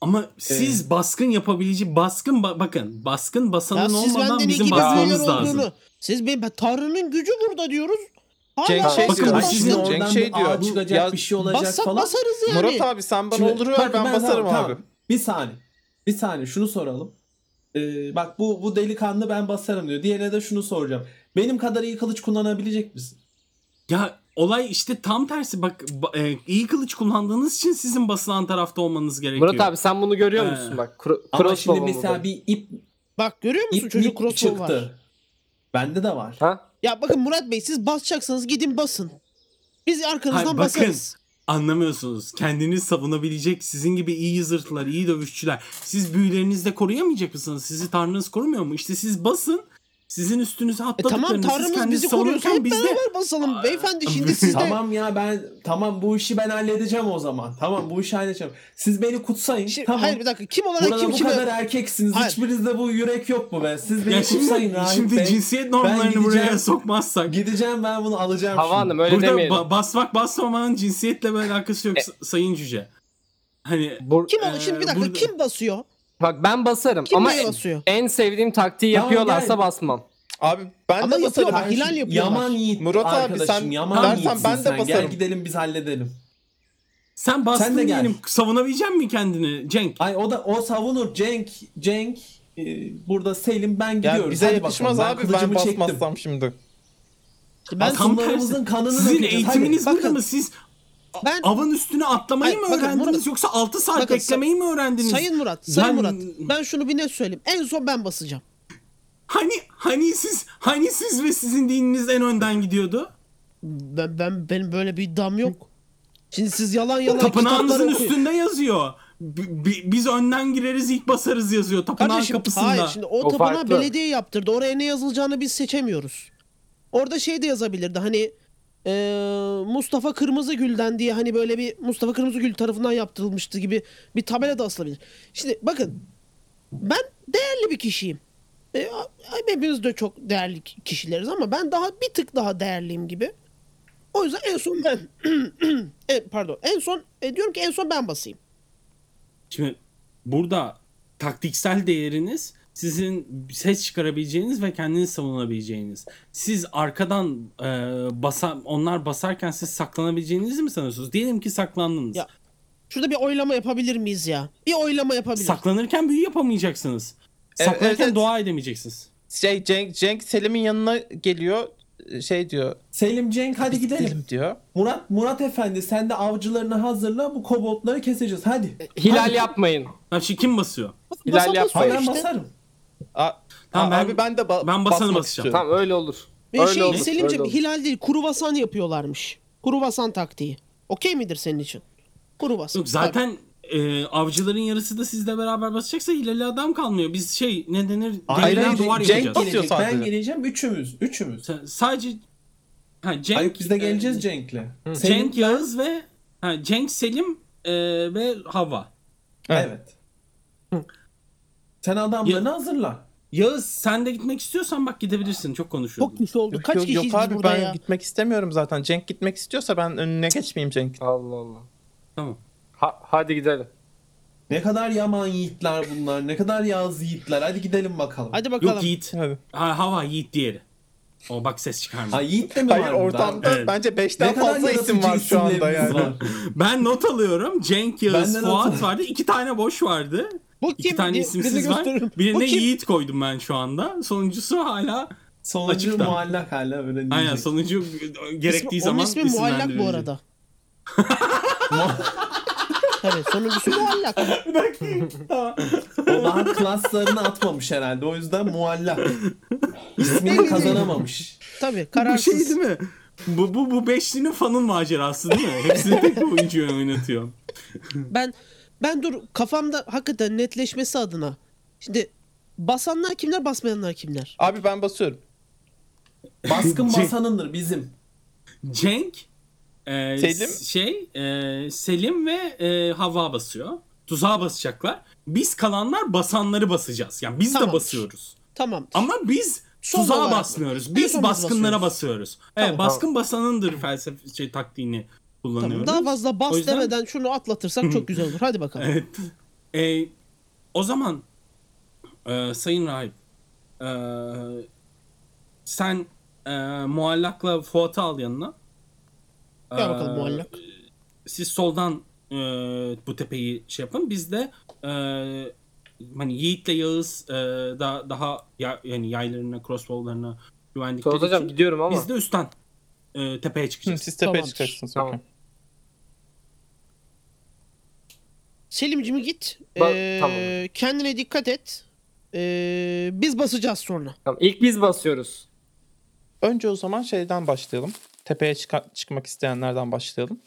Speaker 3: Ama siz baskın yapabileceği baskın ba- bakın baskın basanın
Speaker 2: siz
Speaker 3: olmadan bizim basmamız lazım.
Speaker 2: olduğunu. Siz be, be- Tanrı'nın gücü burada diyoruz. Hala
Speaker 1: Cenk şey
Speaker 2: basın,
Speaker 3: diyor, sizin
Speaker 4: oradan
Speaker 1: Cenk şey
Speaker 4: bir
Speaker 1: diyor,
Speaker 4: çıkacak
Speaker 1: ya
Speaker 4: bir şey olacak
Speaker 2: Bassak
Speaker 4: falan.
Speaker 2: basarız yani.
Speaker 1: Murat abi sen bana
Speaker 4: Şimdi-
Speaker 1: olur ver
Speaker 4: bak,
Speaker 1: ben basarım
Speaker 4: tamam,
Speaker 1: abi.
Speaker 4: tamam. Bir saniye. Bir saniye şunu soralım. Ee, bak bu bu delikanlı ben basarım diyor. Diğerine de şunu soracağım. Benim kadar iyi kılıç kullanabilecek misin?
Speaker 3: Ya olay işte tam tersi bak ba- e, iyi kılıç kullandığınız için sizin basılan tarafta olmanız gerekiyor.
Speaker 5: Murat abi sen bunu görüyor
Speaker 3: Ee,
Speaker 5: musun bak? Kro-
Speaker 4: Ama şimdi mesela bir ip
Speaker 2: Bak görüyor musun
Speaker 4: ip,
Speaker 2: çocuk
Speaker 4: ip
Speaker 2: crossbow
Speaker 4: çıktı.
Speaker 2: var.
Speaker 4: Bende de var.
Speaker 5: Ha?
Speaker 2: Ya bakın Murat Bey siz basacaksanız gidin basın. Biz arkanızdan
Speaker 3: Hayır, bakın.
Speaker 2: basarız.
Speaker 3: Anlamıyorsunuz. Kendiniz savunabilecek sizin gibi iyi zırhlılar, iyi dövüşçüler. Siz büyülerinizle koruyamayacak mısınız? Sizi tanrınız korumuyor mu? İşte siz basın. Sizin üstünüze
Speaker 2: E
Speaker 3: atladıklarını
Speaker 2: tamam
Speaker 3: siz
Speaker 2: Tanrımız
Speaker 3: kendiniz
Speaker 2: bizi koruyorsa hep
Speaker 3: biz de...
Speaker 2: beraber basalım.
Speaker 3: Aa,
Speaker 2: Beyefendi şimdi *laughs* siz de...
Speaker 4: Tamam ya ben tamam bu işi ben halledeceğim o zaman. Tamam bu işi halledeceğim. Siz beni kutsayın.
Speaker 2: Şimdi-
Speaker 4: tamam.
Speaker 2: Hayır bir dakika kim olarak
Speaker 4: Burada
Speaker 2: kim
Speaker 4: bu
Speaker 2: kime...
Speaker 4: kadar erkeksiniz.
Speaker 2: Hayır.
Speaker 4: Hiçbirinizde bu yürek yok mu be? Siz beni
Speaker 3: Ya
Speaker 4: kutsayın
Speaker 3: şimdi,
Speaker 4: Rahip
Speaker 3: şimdi
Speaker 4: Bey.
Speaker 3: cinsiyet normlarını buraya sokmazsak.
Speaker 4: Gideceğim ben bunu alacağım
Speaker 5: Hava
Speaker 4: şimdi.
Speaker 5: Hanım öyle
Speaker 3: Burada
Speaker 5: demeyelim.
Speaker 3: ba- basmak basmamanın cinsiyetle bir alakası yok sa- sayın cüce. Hani
Speaker 5: Bu-
Speaker 2: Kim
Speaker 3: Ee,
Speaker 2: şimdi bir dakika
Speaker 3: burada-
Speaker 2: kim basıyor?
Speaker 5: Bak ben basarım
Speaker 2: Kim
Speaker 5: ama
Speaker 2: neye
Speaker 5: en,
Speaker 2: basıyor?
Speaker 5: en sevdiğim taktiği
Speaker 4: Tamam,
Speaker 5: yapıyorlarsa
Speaker 4: gel.
Speaker 5: basmam.
Speaker 1: Abi ben
Speaker 2: Ama
Speaker 1: de basarım.
Speaker 2: yapıyorlar, hilal yapıyorlar.
Speaker 4: Yaman Yiğit
Speaker 1: Murat abi,
Speaker 4: arkadaşım.
Speaker 1: sen
Speaker 4: Yaman
Speaker 1: dersen
Speaker 4: Yiğitsin
Speaker 1: ben de
Speaker 4: sen. Gel
Speaker 1: basarım.
Speaker 4: gidelim biz halledelim.
Speaker 3: sen bastın
Speaker 4: Sen de gel.
Speaker 3: diyelim savunabilecek mi kendini Cenk?
Speaker 4: Ay o da o savunur Cenk Cenk e, burada Selim ben gidiyoruz.
Speaker 1: Ya bize
Speaker 4: Hadi bakalım.
Speaker 1: abi ben
Speaker 4: kılıcımı çektim.
Speaker 1: basmazsam şimdi.
Speaker 2: Ben
Speaker 3: Tam tersi.
Speaker 4: kanını
Speaker 3: Sizin
Speaker 4: dökeceğiz.
Speaker 3: eğitiminiz
Speaker 2: Hadi,
Speaker 3: burada
Speaker 2: bakın.
Speaker 3: mı? Siz
Speaker 2: ben
Speaker 3: avın üstüne atlamayı
Speaker 2: Hayır,
Speaker 3: mı
Speaker 2: bakın
Speaker 3: öğrendiniz
Speaker 2: Murat-
Speaker 3: yoksa 6 saat
Speaker 2: bakın,
Speaker 3: beklemeyi mi öğrendiniz?
Speaker 2: Sayın Murat, Sayın
Speaker 3: Ben-
Speaker 2: Murat. Ben şunu bir net söyleyeyim. En son ben basacağım.
Speaker 3: Hani hani siz hani siz ve sizin dininiz en önden gidiyordu?
Speaker 2: Ben, ben benim böyle bir iddiam yok. Şimdi siz yalan yalan
Speaker 3: Tapınağınızın
Speaker 2: okuyun.
Speaker 3: üstünde yazıyor. B- bi- biz önden gireriz ilk basarız yazıyor tapınağın
Speaker 2: Kardeşim
Speaker 3: kapısında.
Speaker 2: hayır şimdi o,
Speaker 5: O
Speaker 2: tapınağı
Speaker 5: farklı.
Speaker 2: belediye yaptırdı. Oraya ne yazılacağını biz seçemiyoruz. Orada şey de yazabilirdi hani eee, Mustafa Kırmızıgül'den diye hani böyle bir Mustafa Kırmızıgül tarafından yaptırılmıştı gibi bir tabela da asılabilir. Şimdi bakın ben değerli bir kişiyim. E, hepimiz de çok değerli ki- kişileriz ama ben daha bir tık daha değerliyim gibi. O yüzden en son ben *clears throat* E, pardon en son e, diyorum ki en son ben basayım.
Speaker 3: Şimdi burada taktiksel değeriniz sizin ses çıkarabileceğiniz ve kendinizi savunabileceğiniz. Siz arkadan e, basa, onlar basarken siz saklanabileceğinizi mi sanıyorsunuz? Diyelim ki saklandınız.
Speaker 2: Ya, Şurada bir oylama yapabilir miyiz ya? Bir oylama yapabilir.
Speaker 3: Saklanırken büyü yapamayacaksınız.
Speaker 1: Evet,
Speaker 3: Saklanırken
Speaker 1: evet.
Speaker 3: dua edemeyeceksiniz.
Speaker 1: Şey Cenk, Cenk Selim'in yanına geliyor. Şey diyor.
Speaker 4: Selim Cenk hadi gidelim.
Speaker 1: Selim diyor.
Speaker 4: Murat Murat Efendi sen de avcılarını hazırla bu koboldları keseceğiz hadi.
Speaker 5: Hilal
Speaker 4: Hadi.
Speaker 5: yapmayın.
Speaker 3: Ha, şimdi kim basıyor?
Speaker 5: Hilal
Speaker 2: Basan
Speaker 5: yapma.
Speaker 2: basıyor
Speaker 4: Hayır ben
Speaker 2: işte.
Speaker 4: basarım.
Speaker 3: Tamam, ben-
Speaker 1: abi ben de ba-
Speaker 3: ben basanı
Speaker 1: basmak
Speaker 3: basacağım.
Speaker 1: istiyorum.
Speaker 5: Tamam öyle olur.
Speaker 2: Ve
Speaker 5: öyle
Speaker 2: şey
Speaker 5: olur.
Speaker 2: Selimciğim
Speaker 5: öyle olur.
Speaker 2: hilal değil kruvasan yapıyorlarmış. Kruvasan taktiği. Okey midir senin için? Kruvasan.
Speaker 3: Yok zaten e, avcıların yarısı da sizle beraber basacaksa hilali adam kalmıyor. Biz şey ne denir?
Speaker 1: Hayır,
Speaker 3: Demirden
Speaker 1: hayır,
Speaker 3: duvar
Speaker 1: Cenk
Speaker 3: yapacağız.
Speaker 1: basıyor
Speaker 4: Gelecek, ben
Speaker 1: sadece.
Speaker 4: geleceğim üçümüz. Üçümüz.
Speaker 3: Sen- Sadece ha, Cenk,
Speaker 4: Hayır biz de geleceğiz
Speaker 3: e,
Speaker 4: Cenk'le.
Speaker 3: Cenk
Speaker 4: Selim,
Speaker 3: Yağız ve ha, Cenk Selim e, ve Hava.
Speaker 4: Evet. Sen adamlarını hazırla.
Speaker 3: Yağız sen de gitmek istiyorsan bak gidebilirsin. Çok konuşuyordun.
Speaker 2: Çok kişi oldu.
Speaker 1: Yok,
Speaker 2: Kaç
Speaker 1: yok,
Speaker 2: kişiyiz
Speaker 1: yok
Speaker 2: biz
Speaker 1: abi
Speaker 2: burada
Speaker 1: ben
Speaker 2: ya?
Speaker 1: gitmek istemiyorum zaten. Cenk gitmek istiyorsa ben önüne geçmeyeyim Cenk.
Speaker 5: Allah Allah.
Speaker 3: Tamam.
Speaker 5: Ha, hadi gidelim.
Speaker 4: Ne kadar yaman yiğitler bunlar. Ne kadar yaz yiğitler. Hadi gidelim bakalım.
Speaker 2: Hadi bakalım.
Speaker 3: Yok Yiğit.
Speaker 1: Hadi.
Speaker 3: Ha, hava Yiğit diğeri. O bak ses çıkarma.
Speaker 4: Ha Yiğit de mi
Speaker 1: Hayır
Speaker 4: var burada?
Speaker 1: ortamda
Speaker 3: Evet.
Speaker 1: bence
Speaker 4: Ne
Speaker 1: 5'ten
Speaker 4: kadar
Speaker 1: fazla isim var şu anda yani.
Speaker 4: var.
Speaker 3: Ben not alıyorum. Cenk Yağız, Fuat vardı. İki tane boş vardı.
Speaker 2: Bu
Speaker 3: İki
Speaker 2: kim?
Speaker 3: tane
Speaker 2: Birini
Speaker 3: isimsiz var.
Speaker 2: Bu
Speaker 3: Birine
Speaker 2: kim?
Speaker 3: Yiğit koydum ben şu anda. Sonuncusu hala
Speaker 4: Sonuncu
Speaker 3: Açıkta.
Speaker 4: muallak hala öyle diyecek.
Speaker 3: aynen sonuncu gerektiği
Speaker 2: İsmi-
Speaker 3: zaman
Speaker 2: Onun ismi muallak bu arada. *laughs* Tabii sonuncusu muallak.
Speaker 4: O daha klaslarını atmamış herhalde. O yüzden muallak. İsmini kazanamamış.
Speaker 2: Tabii
Speaker 3: Bu
Speaker 2: kararsız.
Speaker 3: şey değil mi? Bu, bu, bu beşlinin fanın macerası değil mi? Hepsini tek bir oyuncu oynatıyor.
Speaker 2: Ben ben dur kafamda hakikaten netleşmesi adına. Şimdi basanlar kimler basmayanlar kimler?
Speaker 1: Abi ben basıyorum.
Speaker 4: Baskın *laughs*
Speaker 3: Cenk-
Speaker 4: basanındır bizim.
Speaker 3: Cenk, e,
Speaker 1: Selim?
Speaker 3: s- şey, e, Selim ve e, Hava basıyor. Tuzağa basacaklar. Biz kalanlar basanları basacağız. Yani biz de
Speaker 2: Tamamdır.
Speaker 3: basıyoruz.
Speaker 2: Tamam.
Speaker 3: Ama biz
Speaker 2: Son
Speaker 3: tuzağa
Speaker 2: olarak
Speaker 3: basmıyoruz.
Speaker 2: En
Speaker 3: Biz
Speaker 2: son biz
Speaker 3: baskınlara
Speaker 2: basıyoruz.
Speaker 3: basıyoruz. Evet,
Speaker 2: Tamam.
Speaker 3: baskın basanındır felsefe şey taktiğini kullanıyoruz.
Speaker 2: Tamam. Daha fazla bas
Speaker 3: O yüzden-
Speaker 2: demeden şunu atlatırsak çok güzel olur. Hadi bakalım. *laughs*
Speaker 3: Evet. E, o zaman e, Sayın Rahip e, sen e, muallakla Fuat'ı al yanına.
Speaker 2: Gel bakalım
Speaker 3: Ee,
Speaker 2: muallak.
Speaker 3: Siz soldan e, bu tepeyi şey yapın. Biz de e, hani Yiğit'le Yağız e, daha daha ya, yani yaylarına, crossbow'larına güvendikleri
Speaker 5: hocam
Speaker 3: için
Speaker 5: gidiyorum ama.
Speaker 3: biz de üstten e, tepeye
Speaker 1: Hı,
Speaker 3: çıkacağız.
Speaker 1: siz tepeye
Speaker 2: Tamamdır.
Speaker 1: çıkacaksınız.
Speaker 5: Tamam.
Speaker 1: okey.
Speaker 2: Selimcimi git.
Speaker 5: Ba-
Speaker 2: Ee,
Speaker 5: tamam.
Speaker 2: Kendine dikkat et. Ee, biz basacağız sonra.
Speaker 5: Tamam, ilk biz basıyoruz.
Speaker 1: Önce o zaman şeyden başlayalım. Tepeye çıka- çıkmak isteyenlerden başlayalım.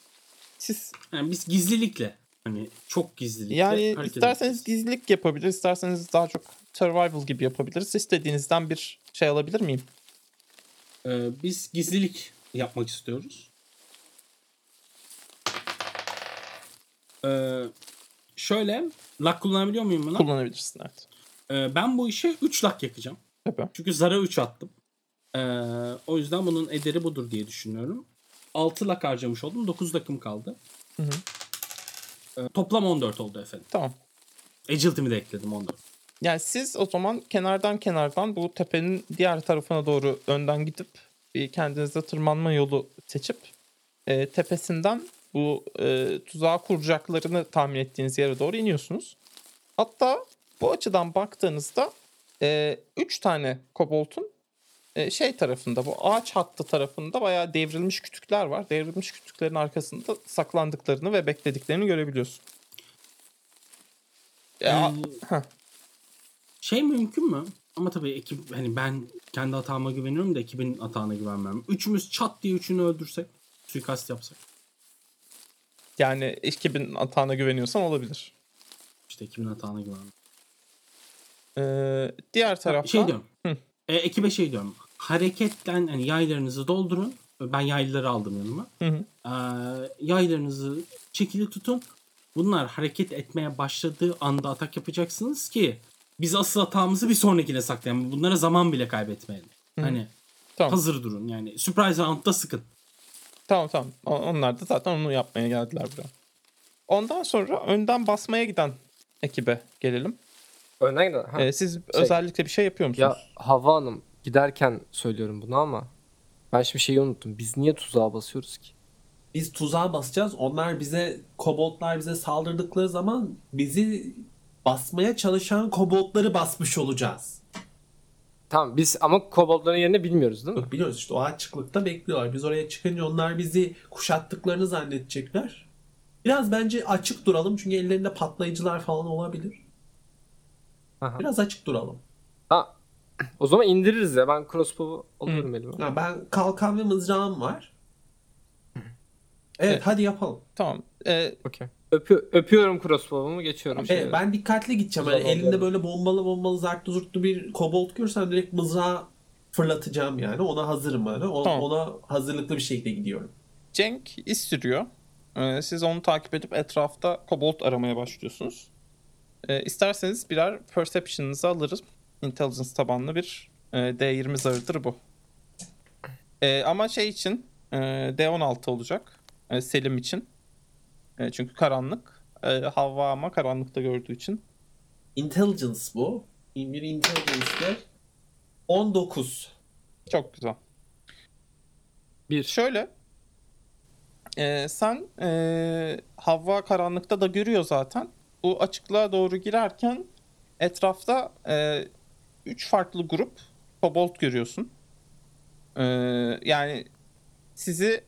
Speaker 1: Siz
Speaker 3: Yani biz gizlilikle hani çok gizlilikle
Speaker 1: yani
Speaker 3: hareket
Speaker 1: isterseniz
Speaker 3: edeceğiz.
Speaker 1: gizlilik yapabilir, isterseniz daha çok survival gibi yapabiliriz. İstediğinizden bir şey alabilir miyim?
Speaker 3: Ee, biz gizlilik yapmak istiyoruz. Ee, şöyle lak kullanabiliyor muyum buna?
Speaker 1: Kullanabilirsin evet.
Speaker 3: Ee, ben bu işe 3 lak yakacağım.
Speaker 1: Tabii.
Speaker 3: Çünkü zara 3 attım. Ee, o yüzden bunun ederi budur diye düşünüyorum. 6 lak harcamış oldum. 9 lakım kaldı.
Speaker 1: Hı hı.
Speaker 3: Ee, toplam 14 oldu efendim.
Speaker 1: Tamam.
Speaker 3: Agility'mi de ekledim 14.
Speaker 1: Yani siz o zaman kenardan kenardan bu tepenin diğer tarafına doğru önden gidip kendinize tırmanma yolu seçip e, tepesinden bu e, tuzağı kuracaklarını tahmin ettiğiniz yere doğru iniyorsunuz. Hatta bu açıdan baktığınızda 3 tane koboltun e, şey tarafında bu ağaç hattı tarafında bayağı devrilmiş kütükler var. Devrilmiş kütüklerin arkasında saklandıklarını ve beklediklerini görebiliyorsun. Ya,
Speaker 3: Ee,
Speaker 1: heh.
Speaker 3: şey mümkün mü? Ama tabii ekip hani ben kendi hatama güveniyorum da ekibin hatana güvenmem. Üçümüz çat diye üçünü öldürsek, suikast yapsak.
Speaker 1: Yani ekibin atağına güveniyorsan olabilir.
Speaker 3: İşte ekibin hatana güvenmem.
Speaker 1: Ee, diğer tarafta
Speaker 3: Şey diyorum.
Speaker 1: Hı.
Speaker 3: E, ekibe şey diyorum. Hareketten hani yaylarınızı doldurun. Ben yaylıları aldım yanıma.
Speaker 1: Hı hı.
Speaker 3: Ee, yaylarınızı çekili tutun. Bunlar hareket etmeye başladığı anda atak yapacaksınız ki biz asıl hatamızı bir sonrakine saklayalım. Bunlara zaman bile kaybetmeyelim. Hani
Speaker 1: Tamam.
Speaker 3: hazır durun yani. Surprise round'da sıkın.
Speaker 1: Tamam tamam. Onlar da zaten onu yapmaya geldiler buraya. Ondan sonra önden basmaya giden ekibe gelelim.
Speaker 5: Önden giden. Ha.
Speaker 1: Ee, siz özellikle bir şey yapıyor musunuz?
Speaker 5: Ya Hava Hanım giderken söylüyorum bunu ama ben şimdi şeyi unuttum. Biz niye tuzağa basıyoruz ki?
Speaker 4: Biz tuzağa basacağız. Onlar bize koboldlar bize saldırdıkları zaman bizi basmaya çalışan koboldları basmış olacağız.
Speaker 5: Tamam biz ama koboldların yerini bilmiyoruz değil mi?
Speaker 4: Yok biliyoruz işte o açıklıkta bekliyorlar. Biz oraya çıkınca onlar bizi kuşattıklarını zannedecekler. Biraz bence açık duralım çünkü ellerinde patlayıcılar falan olabilir.
Speaker 5: Aha.
Speaker 4: Biraz açık duralım.
Speaker 5: Ha. O zaman indiririz ya. Ben crossbow'u alıyorum elime.
Speaker 4: Ya ben kalkan ve mızrağım var. Evet,
Speaker 1: Evet.
Speaker 4: hadi yapalım.
Speaker 1: Tamam. Ee,
Speaker 5: Okey. Öpü- öpüyorum crossbow'umu geçiyorum.
Speaker 4: Evet, ben dikkatli gideceğim. Yani elinde böyle bombalı bombalı zartlı zurtlu bir kobold görsem direkt mızrağı fırlatacağım yani. Ona hazırım yani. O-
Speaker 1: Tamam.
Speaker 4: Ona hazırlıklı bir şekilde gidiyorum.
Speaker 1: Cenk iz sürüyor. Ee, siz onu takip edip etrafta kobold aramaya başlıyorsunuz. Ee, isterseniz birer perception'ınızı alırız. Intelligence tabanlı bir e, D20 zarıdır bu. Ee, ama şey için e, D16 olacak. E, Selim için. E, çünkü karanlık. E, Havva ama karanlıkta gördüğü için.
Speaker 4: Intelligence bu. Bir intelligence'de 19.
Speaker 1: Çok güzel.
Speaker 5: Bir.
Speaker 1: Şöyle. e, sen e, Havva karanlıkta da görüyor zaten. Bu açıklığa doğru girerken etrafta e, üç farklı grup kobold görüyorsun. E, yani sizi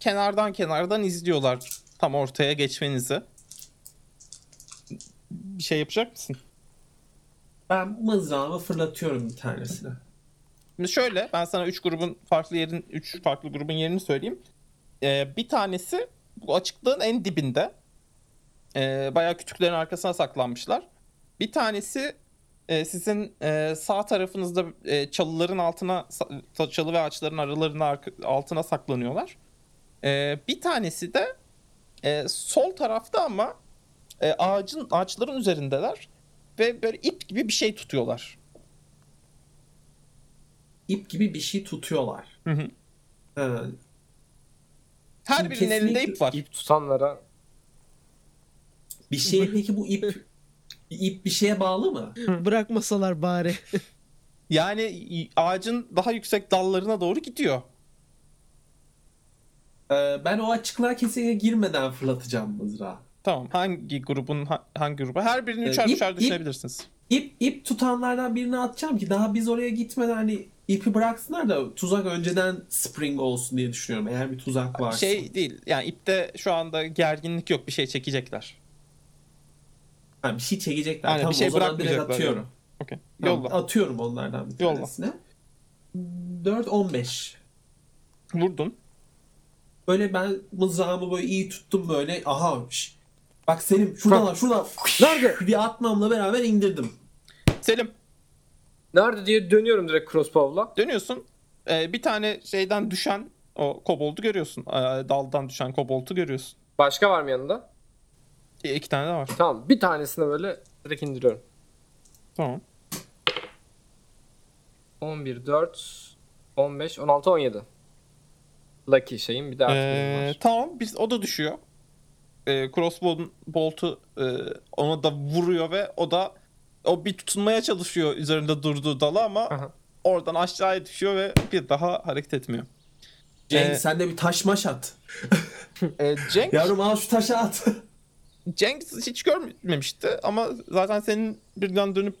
Speaker 1: kenardan kenardan izliyorlar tam ortaya geçmenizi. Bir şey yapacak mısın?
Speaker 4: Ben mızrağımı fırlatıyorum bir tanesine.
Speaker 1: Şimdi şöyle ben sana 3 grubun farklı yerin 3 farklı grubun yerini söyleyeyim. Ee, bir tanesi bu açıklığın en dibinde. Ee, bayağı kütüklerin arkasına saklanmışlar. Bir tanesi e, sizin e, sağ tarafınızda e, çalıların altına çalı ve ağaçların aralarına altına saklanıyorlar. Ee, bir tanesi de e, sol tarafta ama e, ağacın ağaçların üzerindeler ve böyle ip gibi bir şey tutuyorlar.
Speaker 4: İp gibi bir şey tutuyorlar.
Speaker 1: Hı hı.
Speaker 4: Ha,
Speaker 1: Her birinin elinde ip var.
Speaker 5: İp tutanlara
Speaker 4: bir şeye peki bu ip ip bir şeye bağlı mı?
Speaker 2: Bırakmasalar bari.
Speaker 1: Yani ağacın daha yüksek dallarına doğru gidiyor.
Speaker 4: Ee, ben o açıklığa kesinlikle girmeden fırlatacağım mızrağı.
Speaker 1: Tamam. Hangi grubun ha- hangi gruba? Her birini
Speaker 4: Ee,
Speaker 1: üçer
Speaker 4: ip-
Speaker 1: üçer düşünebilirsiniz.
Speaker 4: İp ip tutanlardan birini atacağım ki daha biz oraya gitmeden hani ipi bıraksınlar da tuzak önceden spring olsun diye düşünüyorum. Eğer bir tuzak varsa.
Speaker 1: Şey değil. Yani ipte şu anda gerginlik yok. Bir şey çekecekler.
Speaker 4: Ha, bir şey çekecekler.
Speaker 1: Aynen,
Speaker 4: tamam
Speaker 1: bir şey
Speaker 4: o zaman direkt atıyorum.
Speaker 1: Okey.
Speaker 4: Tamam,
Speaker 1: Yolla.
Speaker 4: atıyorum onlardan bir
Speaker 1: Yolla.
Speaker 4: tanesine. 4 15.
Speaker 1: Vurdun.
Speaker 4: Böyle ben mızrağımı böyle iyi tuttum böyle. Aha. Bak Selim şuradan al şuradan. Nerede? Bir atmamla beraber indirdim.
Speaker 1: Selim
Speaker 5: nerede diye dönüyorum direkt crossbow'la.
Speaker 1: dönüyorsun. Ee, bir tane şeyden düşen o koboldu görüyorsun. Ee, daldan düşen koboltu görüyorsun.
Speaker 5: Başka var mı yanında?
Speaker 1: Ee, iki tane de var.
Speaker 5: Tamam bir tanesine böyle direkt indiriyorum.
Speaker 1: Tamam.
Speaker 5: 11, 4, 15, 16, 17. Lucky şeyim bir de artı
Speaker 1: Ee,
Speaker 5: var.
Speaker 1: tamam biz o da düşüyor. Ee, crossbow'un boltu e, ona da vuruyor ve o da o bir tutunmaya çalışıyor üzerinde durduğu dala ama
Speaker 5: Aha.
Speaker 1: oradan aşağıya düşüyor ve bir daha hareket etmiyor.
Speaker 4: Cenk
Speaker 1: Ee,
Speaker 4: sen de bir taş maş at. *laughs*
Speaker 1: Ee, Cenk,
Speaker 4: Yavrum al şu taşı at. *laughs*
Speaker 1: Cenk hiç görmemişti ama zaten senin birden dönüp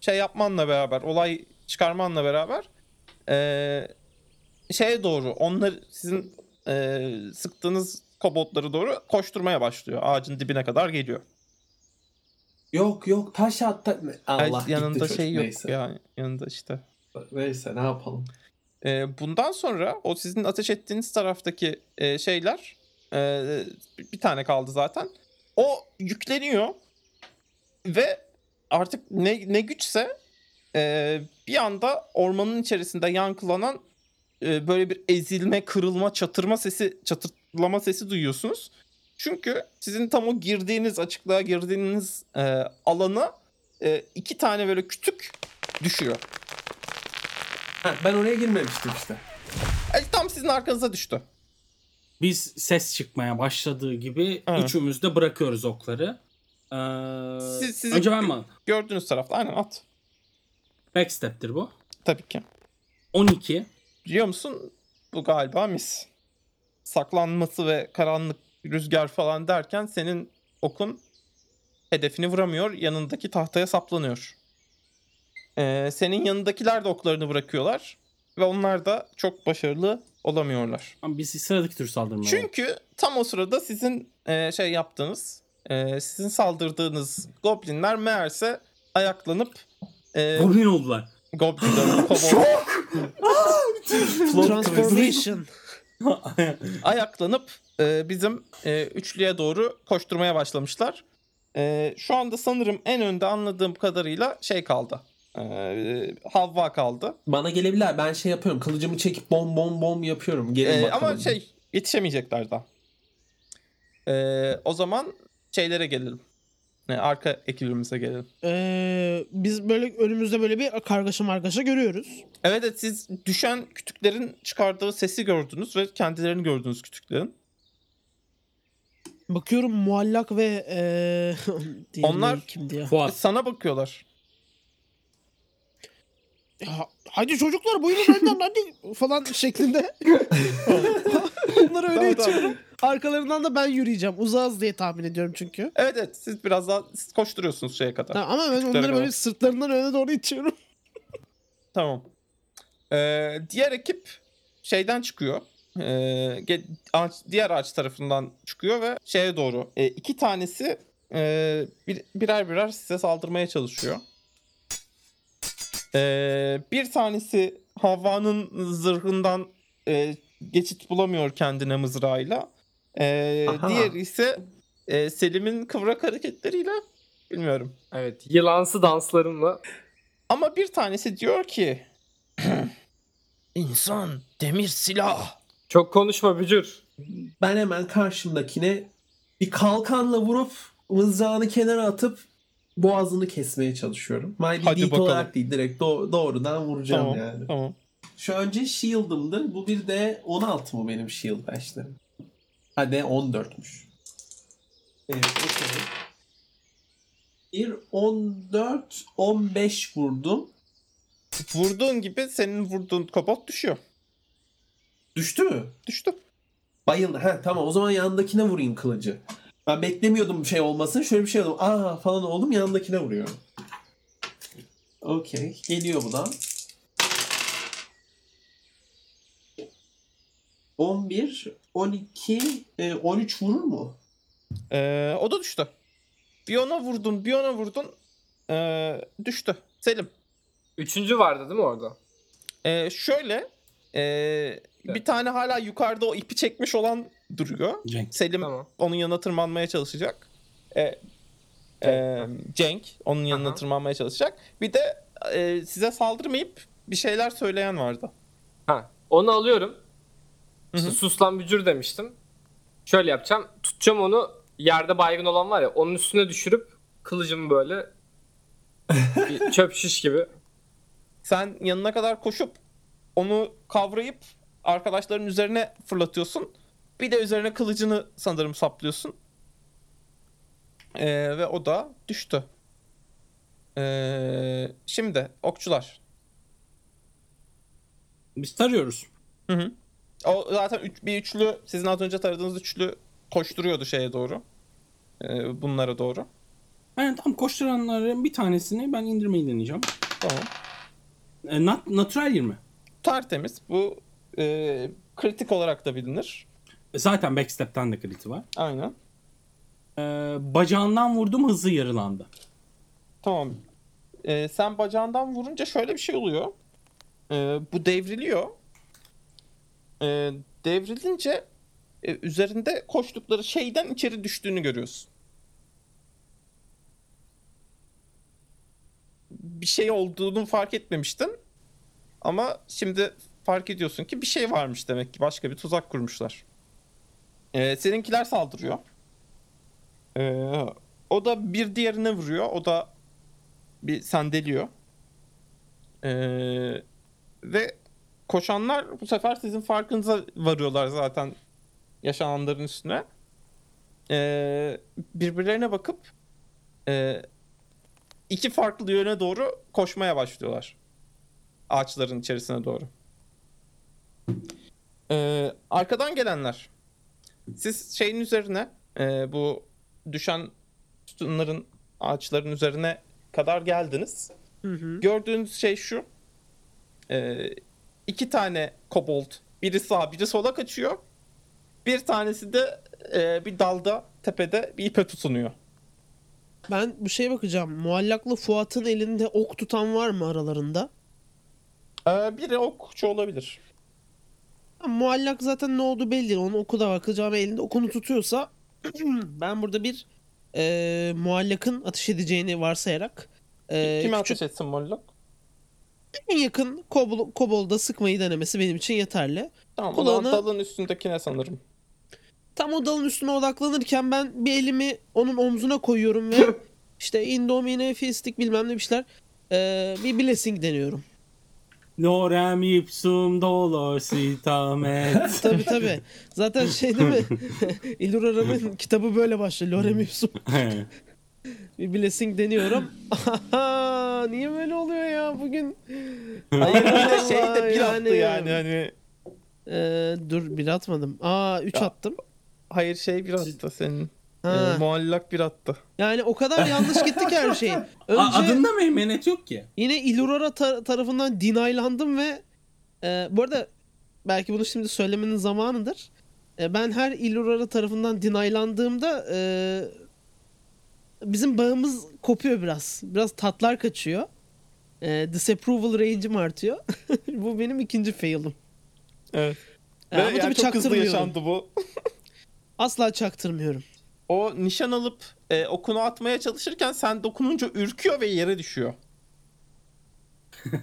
Speaker 1: şey yapmanla beraber, olay çıkarmanla beraber ee, şeye doğru, onlar sizin ee, sıktığınız koboldları doğru koşturmaya başlıyor. Ağacın dibine kadar geliyor.
Speaker 4: Yok yok taş at. ta-
Speaker 1: Ay,
Speaker 4: Allah
Speaker 1: yanında
Speaker 4: gitti çocuk,
Speaker 1: şey yok
Speaker 4: neyse.
Speaker 1: ya. Yanında işte.
Speaker 4: Neyse ne yapalım.
Speaker 1: Ee, bundan sonra o sizin ateş ettiğiniz taraftaki e, şeyler e, bir tane kaldı zaten. O yükleniyor ve artık ne, ne güçse e, bir anda ormanın içerisinde yankılanan e, böyle bir ezilme, kırılma, çatırma sesi, çatırtlama sesi duyuyorsunuz. Çünkü sizin tam o girdiğiniz, açıklığa girdiğiniz e, alana e, iki tane böyle kütük düşüyor.
Speaker 4: Ha, ben oraya girmemiştim işte.
Speaker 1: E, tam sizin arkanıza düştü.
Speaker 3: Biz ses çıkmaya başladığı gibi
Speaker 1: Evet.
Speaker 3: üçümüz de bırakıyoruz okları. Ee,
Speaker 1: Siz- siz-
Speaker 3: önce ben mi?
Speaker 1: Gördüğünüz tarafta aynen at.
Speaker 3: Backstep'tir bu.
Speaker 1: Tabii ki.
Speaker 3: 12.
Speaker 1: Biliyor musun? Bu galiba mis. Saklanması ve karanlık rüzgar falan derken senin okun hedefini vuramıyor. Yanındaki tahtaya saplanıyor. Ee, senin yanındakiler de oklarını bırakıyorlar. Ve onlar da çok başarılı olamıyorlar.
Speaker 3: Ama biz sıradaki tür saldırmaya
Speaker 1: Çünkü tam o sırada sizin e, şey yaptığınız, e, sizin saldırdığınız goblinler meğerse ayaklanıp e,
Speaker 3: Goblin oldular.
Speaker 1: goblinlerin *laughs* kobold
Speaker 2: Transformation. *laughs*
Speaker 1: ayaklanıp e, bizim e, üçlüye doğru koşturmaya başlamışlar. E, şu anda sanırım en önde anladığım kadarıyla şey kaldı. E, Havva kaldı.
Speaker 4: Bana gelebilirler. Ben şey yapıyorum. Kılıcımı çekip bom bom bom yapıyorum. Gelin
Speaker 1: E,
Speaker 4: bakalım.
Speaker 1: ama şey yetişemeyecekler daha. E, o zaman şeylere gelelim. E, arka ekibimize gelelim.
Speaker 2: Ee, biz böyle önümüzde böyle bir kargaşa margaşa görüyoruz.
Speaker 1: Evet, evet siz düşen kütüklerin çıkardığı sesi gördünüz ve kendilerini gördünüz kütüklerin.
Speaker 2: Bakıyorum muallak ve *laughs* ee,
Speaker 1: Onlar-
Speaker 2: kimdi ya?
Speaker 3: Fuat.
Speaker 1: Sana bakıyorlar.
Speaker 2: ya? Hadi çocuklar buyurun önden hadi falan şeklinde. *laughs* Öyle
Speaker 1: Tamam, tamam.
Speaker 2: itiyorum. Arkalarından da ben yürüyeceğim. Uzağız diye tahmin ediyorum çünkü.
Speaker 1: Evet evet siz biraz daha siz koşturuyorsunuz şeye kadar.
Speaker 2: Ha, ama ben onları böyle sırtlarından öne doğru itiyorum. *laughs*
Speaker 1: Tamam. Ee, diğer ekip şeyden çıkıyor. Ee, ağaç, diğer ağaç tarafından çıkıyor ve şeye doğru. e, iki tanesi e, bir, birer birer size saldırmaya çalışıyor. Ee, bir tanesi Havva'nın zırhından e, geçit bulamıyor kendine mızrağıyla. Ee, diğeri ise e, Selim'in kıvrak hareketleriyle bilmiyorum.
Speaker 5: Evet. Yılansı danslarımla.
Speaker 1: Ama bir tanesi diyor ki *clears throat* İnsan demir silah.
Speaker 5: Çok konuşma bücür.
Speaker 4: Ben hemen karşımdakine bir kalkanla vurup mızrağını kenara atıp boğazını kesmeye çalışıyorum. My
Speaker 1: Hadi bakalım.
Speaker 4: olarak değil direkt do- doğrudan vuracağım
Speaker 1: Tamam,
Speaker 4: yani.
Speaker 1: tamam.
Speaker 4: Şu önce shield'ımdır. Bu bir de 16 mı benim shield başlarım? Hadi 14'müş. Evet okey. Bir 14 15 vurdum.
Speaker 1: Vurduğun gibi senin vurduğun kobold düşüyor.
Speaker 4: Düştü mü?
Speaker 1: Düştü.
Speaker 4: Bayıldı. Ha tamam o zaman yanındakine vurayım kılıcı. Ben beklemiyordum şey olmasın. Şöyle bir şey oldum. Aa falan oldum yanındakine vuruyorum. Okey. Geliyor bu da. 11, 12, e, 13 vurur mu?
Speaker 1: Ee, o da düştü. Bir ona vurdun, bir ona vurdun. Ee, düştü. Selim.
Speaker 5: Üçüncü vardı değil mi orada?
Speaker 1: Ee, şöyle. ee, bir tane hala yukarıda o ipi çekmiş olan duruyor.
Speaker 3: Cenk.
Speaker 1: Selim
Speaker 5: Tamam.
Speaker 1: onun yanına tırmanmaya çalışacak. Ee, ee, Cenk onun yanına
Speaker 5: Aha.
Speaker 1: tırmanmaya çalışacak. Bir de ee, size saldırmayıp bir şeyler söyleyen vardı.
Speaker 5: Ha. Onu alıyorum.
Speaker 1: Hı
Speaker 5: İşte
Speaker 1: hı.
Speaker 5: sus lan bücür demiştim. Şöyle yapacağım. Tutacağım onu yerde baygın olan var ya onun üstüne düşürüp kılıcımı böyle *laughs* bir çöp şiş gibi.
Speaker 1: Sen yanına kadar koşup onu kavrayıp arkadaşların üzerine fırlatıyorsun. Bir de üzerine kılıcını sanırım saplıyorsun. Ee, ve o da düştü. Ee, şimdi okçular.
Speaker 3: Biz tarıyoruz.
Speaker 1: Hı hı. O zaten üç, bir üçlü sizin az önce taradığınız üçlü koşturuyordu şeye doğru. Ee, bunlara doğru.
Speaker 3: Yani tam koşturanların bir tanesini ben indirmeyi deneyeceğim.
Speaker 1: Tamam.
Speaker 3: E, nat natural 20.
Speaker 1: Tertemiz. Bu e, kritik olarak da bilinir.
Speaker 3: E, Zaten backstep'ten de kriti var.
Speaker 1: Aynen.
Speaker 3: E, bacağından vurdum hızı yarılandı.
Speaker 1: Tamam. Ee, sen bacağından vurunca şöyle bir şey oluyor. Ee, bu devriliyor. Ee, devrilince e, üzerinde koştukları şeyden içeri düştüğünü görüyorsun. Bir şey olduğunu fark etmemiştin. Ama şimdi fark ediyorsun ki bir şey varmış demek ki. Başka bir tuzak kurmuşlar. Ee, seninkiler saldırıyor. Ee, o da bir diğerine vuruyor. O da bir sendeliyor. Ee, ve koşanlar bu sefer sizin farkınıza varıyorlar zaten yaşananların üstüne. Ee, birbirlerine bakıp e, iki farklı yöne doğru koşmaya başlıyorlar. Ağaçların içerisine doğru. Ee, arkadan gelenler. Siz şeyin üzerine e, bu düşen sütunların ağaçların üzerine kadar geldiniz.
Speaker 2: Hı hı.
Speaker 1: Gördüğünüz şey şu. Ee, iki tane kobold. Biri sağa biri sola kaçıyor. Bir tanesi de e, bir dalda tepede bir ipe tutunuyor.
Speaker 2: Ben bu şeye bakacağım. Muallaklı Fuat'ın elinde ok tutan var mı aralarında?
Speaker 1: Ee, biri okçu olabilir.
Speaker 2: Ha, Muallak zaten ne oldu belli değil. Onun oku da bakacağım elinde okunu tutuyorsa *clears throat* ben burada bir e, muallakın ateş edeceğini varsayarak e,
Speaker 1: Kime
Speaker 2: küçük-
Speaker 1: ateş etsin Mollok?
Speaker 2: En yakın kobol, kobolda sıkmayı denemesi benim için yeterli.
Speaker 1: Tamam o zaman
Speaker 2: Kulağına-
Speaker 1: dalın üstündekine sanırım.
Speaker 2: Tam o dalın üstüne odaklanırken ben bir elimi onun omzuna koyuyorum ve *laughs* işte indomine, fistik bilmem ne bir şeyler e, bir blessing deniyorum.
Speaker 3: Lorem ipsum dolor sitamet. *laughs*
Speaker 2: Tabi tabi. Zaten şey değil mi? *laughs* İldur Aram'ın kitabı böyle başlıyor. Lorem ipsum. *laughs* Bir blessing deniyorum. *laughs* Niye böyle oluyor ya bugün? *laughs*
Speaker 1: Hayır şey de bir
Speaker 2: Yani-
Speaker 1: attı yani hani.
Speaker 2: Ee, dur bir atmadım. Aa 3
Speaker 1: Ya.
Speaker 2: attım.
Speaker 1: Hayır şey bir attı senin.
Speaker 2: Ha.
Speaker 1: Ee, muallak bir attı.
Speaker 2: Yani o kadar yanlış gitti ki her şey. Önce
Speaker 3: A- Adında meymenet yok ki.
Speaker 2: yine Ilurara tar- tarafından denaylandım ve e, bu arada belki bunu şimdi söylemenin zamanıdır. E, ben her Ilurara tarafından denaylandığımda e, bizim bağımız kopuyor biraz. Biraz tatlar kaçıyor. E, disapproval range'im artıyor. *laughs* bu benim ikinci fail'ım.
Speaker 1: Evet.
Speaker 2: E,
Speaker 1: Ve
Speaker 2: ama
Speaker 1: yani
Speaker 2: tabii
Speaker 1: çok hızlı yaşandı bu. *laughs*
Speaker 2: Asla çaktırmıyorum.
Speaker 1: O nişan alıp e, okunu atmaya çalışırken sen dokununca ürküyor ve yere düşüyor. *laughs*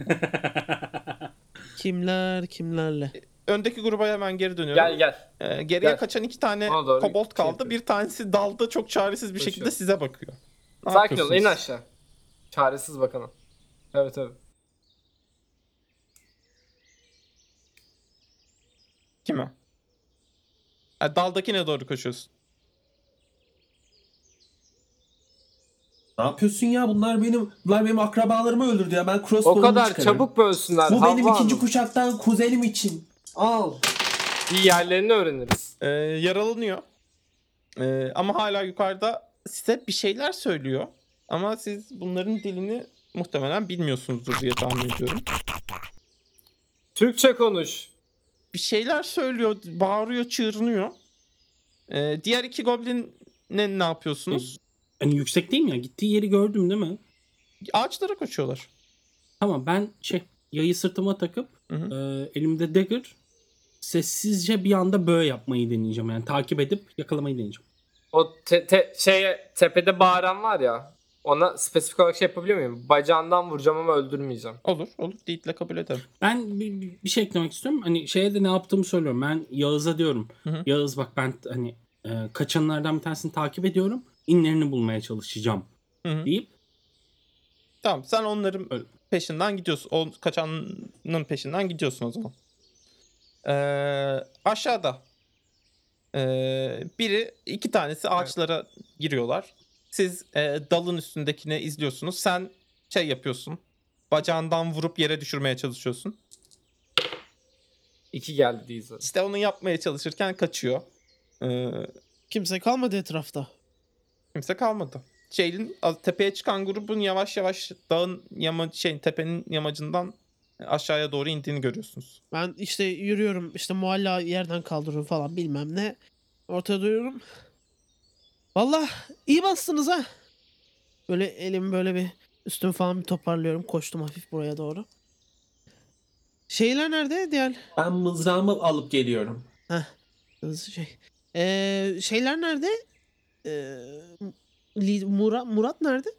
Speaker 2: Kimler kimlerle.
Speaker 1: Öndeki gruba hemen geri dönüyorum.
Speaker 5: Gel gel.
Speaker 1: Ee, geriye
Speaker 5: Gel.
Speaker 1: kaçan iki tane kobold
Speaker 5: şey
Speaker 1: kaldı.
Speaker 5: yapıyorum.
Speaker 1: bir tanesi dalda çok çaresiz bir
Speaker 5: Koşuyor.
Speaker 1: şekilde size bakıyor. Ne
Speaker 5: Sakin ol in aşağı. Çaresiz bakalım. Evet evet.
Speaker 1: Kime? Ha, daldakine doğru koşuyorsun.
Speaker 4: Ne yapıyorsun ya? Bunlar benim bunlar benim akrabalarımı öldürdü ya. Ben
Speaker 5: O
Speaker 4: crossbow'umu
Speaker 5: kadar
Speaker 4: çıkarıyorum.
Speaker 5: çabuk mu ölsünler?
Speaker 4: Bu benim
Speaker 5: Havva
Speaker 4: ikinci
Speaker 5: Hanım?
Speaker 4: kuşaktan kuzenim için. Al.
Speaker 5: Bir yerlerini öğreniriz.
Speaker 1: Ee, yaralanıyor. Ee, ama hala yukarıda size bir şeyler söylüyor. Ama siz bunların dilini muhtemelen bilmiyorsunuzdur diye tahmin ediyorum.
Speaker 5: Türkçe konuş.
Speaker 1: Bir şeyler söylüyor, bağırıyor, çığırınıyor. Ee, diğer iki goblin ne, ne yapıyorsunuz?
Speaker 3: Hani yüksek değil mi ya? Gittiği yeri gördüm değil mi?
Speaker 1: Ağaçlara koşuyorlar.
Speaker 3: Tamam ben şey yayı sırtıma takıp
Speaker 1: Hı hı.
Speaker 3: e, elimde dagger sessizce bir anda böyle yapmayı deneyeceğim. Yani takip edip yakalamayı deneyeceğim.
Speaker 5: O te, te, şeye tepede bağıran var ya. Ona spesifik olarak şey yapabiliyor muyum? Bacağından vuracağım ama öldürmeyeceğim.
Speaker 1: Olur, olur. Deed'le kabul ederim.
Speaker 3: Ben bir, bir- bir şey eklemek istiyorum. Hani şeye de ne yaptığımı söylüyorum. Ben Yağız'a diyorum.
Speaker 1: Hı hı.
Speaker 3: Yağız bak ben hani e, kaçanlardan bir tanesini takip ediyorum. İnlerini bulmaya çalışacağım
Speaker 1: Hı hı.
Speaker 3: deyip
Speaker 1: Tamam, sen onların
Speaker 3: Öyle.
Speaker 1: peşinden gidiyorsun. O kaçanın peşinden gidiyorsun o zaman. Ee, aşağıda ee, biri, iki tanesi ağaçlara giriyorlar. Siz ee, dalın üstündekini izliyorsunuz. Sen şey yapıyorsun. Bacağından vurup yere düşürmeye çalışıyorsun.
Speaker 5: İki geldi Deezer.
Speaker 1: İşte onu yapmaya çalışırken kaçıyor. Ee,
Speaker 2: Kimse kalmadı etrafta.
Speaker 1: kimse kalmadı. Şeyin tepeye çıkan grubun yavaş yavaş dağın yama şey tepenin yamacından aşağıya doğru indiğini görüyorsunuz.
Speaker 2: Ben işte yürüyorum işte mualla yerden kaldırıyorum falan bilmem ne. Ortaya duyuyorum. Valla iyi bastınız ha. Böyle elim böyle bir Üstümü falan bir toparlıyorum. Koştum hafif buraya doğru. Şeyler nerede? Diğer
Speaker 4: Ben mızrağımı alıp geliyorum.
Speaker 2: hızlı şey. Ee, şeyler nerede? Ee, Murat, Murat nerede?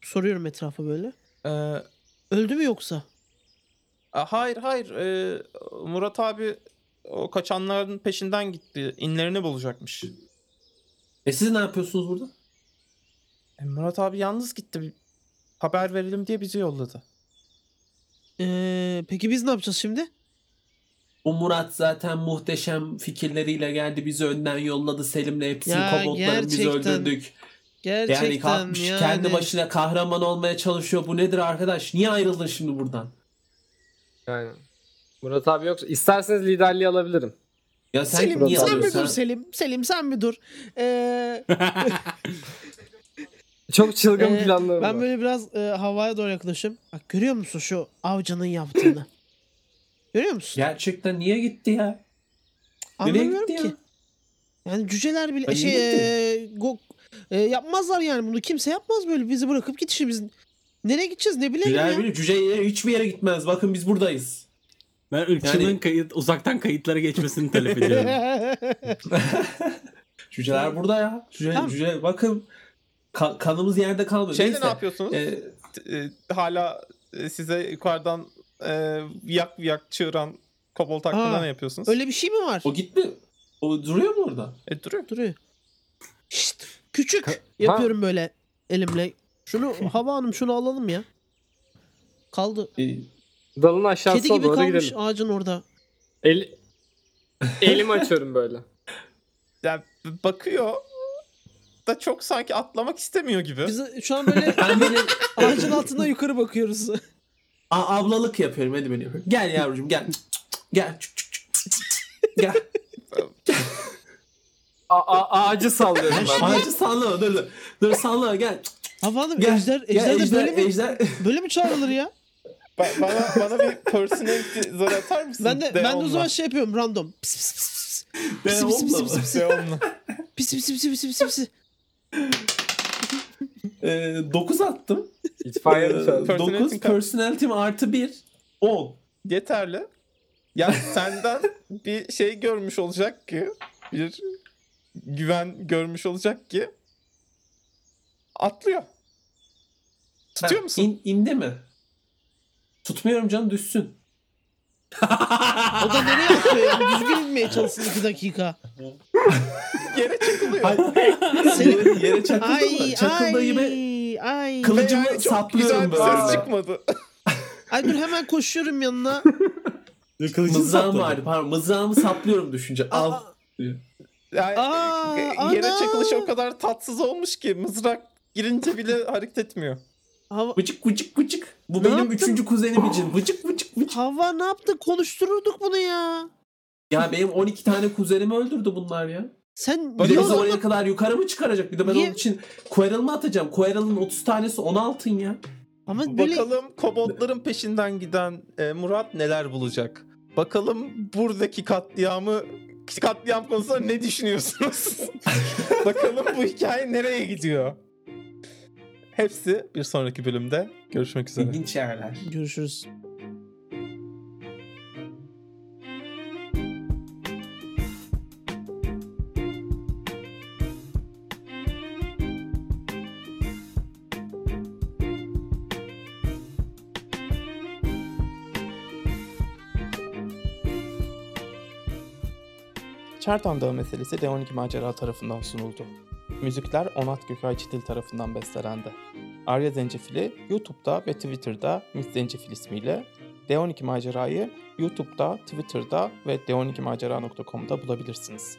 Speaker 2: Soruyorum etrafa böyle.
Speaker 1: Ee,
Speaker 2: Öldü mü yoksa?
Speaker 1: a- hayır hayır. Ee, Murat abi o kaçanların peşinden gitti. İnlerini bulacakmış.
Speaker 4: E siz ne yapıyorsunuz burada?
Speaker 1: E, Murat abi yalnız gitti. Haber verelim diye bizi yolladı.
Speaker 2: Ee, peki biz ne yapacağız şimdi?
Speaker 4: O Murat zaten muhteşem fikirleriyle geldi bizi önden yolladı Selim'le hepsini
Speaker 2: Ya
Speaker 4: koboldların biz
Speaker 2: gerçekten,
Speaker 4: öldürdük.
Speaker 2: Gerçekten
Speaker 4: Yani kalkmış
Speaker 2: yani.
Speaker 4: kendi başına kahraman olmaya çalışıyor. Bu nedir arkadaş? Niye ayrıldın şimdi buradan?
Speaker 5: Yani. Murat abi yoksa isterseniz liderliği alabilirim.
Speaker 4: Ya sen
Speaker 2: Selim
Speaker 4: niye
Speaker 2: sen bir dur Selim. Selim sen bir dur. Ee, *laughs*
Speaker 5: Çok çılgın
Speaker 2: Ee,
Speaker 5: planlarım
Speaker 2: ben
Speaker 5: var.
Speaker 2: böyle biraz e, havaya doğru yaklaşım. Bak görüyor musun şu avcının yaptığını? *laughs* görüyor musun?
Speaker 4: Gerçekten niye gitti ya?
Speaker 2: Anlamıyorum
Speaker 4: gitti
Speaker 2: ki.
Speaker 4: ya?
Speaker 2: Yani cüceler bile
Speaker 4: Ay,
Speaker 2: şey e, go- e, yapmazlar yani bunu kimse yapmaz böyle bizi bırakıp gidişi biz nereye gideceğiz ne bileyim
Speaker 4: Cüceler
Speaker 2: ya.
Speaker 4: bile cüce hiçbir yere gitmez. Bakın biz buradayız.
Speaker 3: Ben ırkçının
Speaker 4: Yani-
Speaker 3: kayıt, uzaktan kayıtlara geçmesini talep ediyorum. *laughs* *laughs*
Speaker 4: Cüceler burada ya. Cüce,
Speaker 2: Tamam.
Speaker 4: cüce bakın ka- kanımız yerde kalmadı.
Speaker 1: Şeyde
Speaker 4: Neyse.
Speaker 1: ne yapıyorsunuz?
Speaker 4: Ee,
Speaker 1: T- e, hala e, size yukarıdan e, yak yak çığıran kobold hakkında ne yapıyorsunuz?
Speaker 2: Öyle bir şey mi var?
Speaker 4: o gitti. O duruyor mu orada?
Speaker 1: E, duruyor.
Speaker 2: Duruyor. Şşt, küçük yapıyorum böyle elimle. Şunu *laughs* Hava Hanım şunu alalım ya. Kaldı.
Speaker 4: Ee,
Speaker 5: Dalın aşağısına
Speaker 2: Kedi gibi
Speaker 5: doğru
Speaker 2: kalmış
Speaker 5: gidelim.
Speaker 2: ağacın orada.
Speaker 5: El... *laughs* Elimi açıyorum böyle.
Speaker 1: B- bakıyor da çok sanki atlamak istemiyor gibi.
Speaker 2: Biz şu an böyle *laughs*
Speaker 4: ben böyle
Speaker 2: ağacın altından yukarı bakıyoruz.
Speaker 4: a- ablalık yapıyorum. Hadi beni yapıyorum. Gel yavrucuğum gel. Gel. Gel.
Speaker 5: A- a- ağacı sallıyorum ben.
Speaker 4: Ağacı sallama dur dur. Dur sallama gel.
Speaker 2: Hava Hanım
Speaker 4: Gel.
Speaker 2: ejder,
Speaker 4: Gel,
Speaker 2: ejder de
Speaker 4: ejder,
Speaker 2: böyle mi,
Speaker 4: ejder.
Speaker 2: böyle mi çağrılır ya?
Speaker 1: Ba- bana bana bir personality zar atar mısın?
Speaker 2: Ben de ben de o zaman şey yapıyorum random. Pis pis pis pis. Pis pis pis pis pis.
Speaker 1: Deon'la.
Speaker 2: Pis pis pis pis pis pis.
Speaker 4: Ee, 9 attım.
Speaker 5: İtfaiye
Speaker 4: Ee,
Speaker 5: çağırdım.
Speaker 1: Personality
Speaker 4: 9
Speaker 1: kaç?
Speaker 4: personality'm artı 1. 10.
Speaker 1: Yeterli. Yani senden bir şey görmüş olacak ki bir güven görmüş olacak ki atlıyor. Tutuyor
Speaker 4: Ha,
Speaker 1: musun?
Speaker 4: in- indi mi? Tutmuyorum canım düşsün. *laughs*
Speaker 2: O da nereye atıyor ya? Düzgün inmeye çalışsın iki dakika.
Speaker 1: Yere çıkılıyor.
Speaker 4: yere, yere çakıldı
Speaker 2: Ay
Speaker 4: mı? Çakıldığı gibi
Speaker 2: ay ay.
Speaker 4: Kılıcımı
Speaker 1: yani
Speaker 4: saplıyorum
Speaker 1: bir ses
Speaker 4: böyle.
Speaker 1: çıkmadı. *laughs*
Speaker 2: Ay dur hemen koşuyorum yanına.
Speaker 4: mızrağım vardı pardon. Mızrağımı saplıyorum düşünce. Al.
Speaker 2: Aa,
Speaker 1: Yani
Speaker 2: Aa,
Speaker 1: e, yere
Speaker 2: ana!
Speaker 1: çakılış o kadar tatsız olmuş ki mızrak girince bile hareket etmiyor.
Speaker 2: hava,
Speaker 4: Vıcık vıcık vıcık. Bu
Speaker 2: Ne
Speaker 4: benim
Speaker 2: yaptın?
Speaker 4: üçüncü kuzenim *gasps* için. Vıcık vıcık vıcık.
Speaker 2: hava ne yaptı? Konuştururduk bunu ya.
Speaker 4: Ya benim 12 tane kuzenimi öldürdü bunlar ya.
Speaker 2: Sen
Speaker 4: Bir de
Speaker 2: niye
Speaker 4: bizi oraya kadar yukarı mı çıkaracak? Bir de ben
Speaker 2: Niye?
Speaker 4: onun için Quirrell'ımı atacağım. Quirrell'ın 30 tanesi 10 altın ya.
Speaker 2: Ama böyle
Speaker 1: Bakalım koboldların peşinden giden e, Murat neler bulacak? Bakalım buradaki katliamı katliam konusunda ne düşünüyorsunuz? *laughs* Bakalım bu hikaye nereye gidiyor? Hepsi bir sonraki bölümde görüşmek üzere.
Speaker 4: İlginç yerler.
Speaker 2: görüşürüz.
Speaker 1: Çertan Dağı meselesi D12 Macera tarafından sunuldu. Müzikler Onat Gökay Çitil tarafından bestelendi. Arya Zencefili YouTube'da ve Twitter'da Miss Zencefil ismiyle, D12 Macera'yı YouTube'da, Twitter'da ve d12macera.com'da bulabilirsiniz.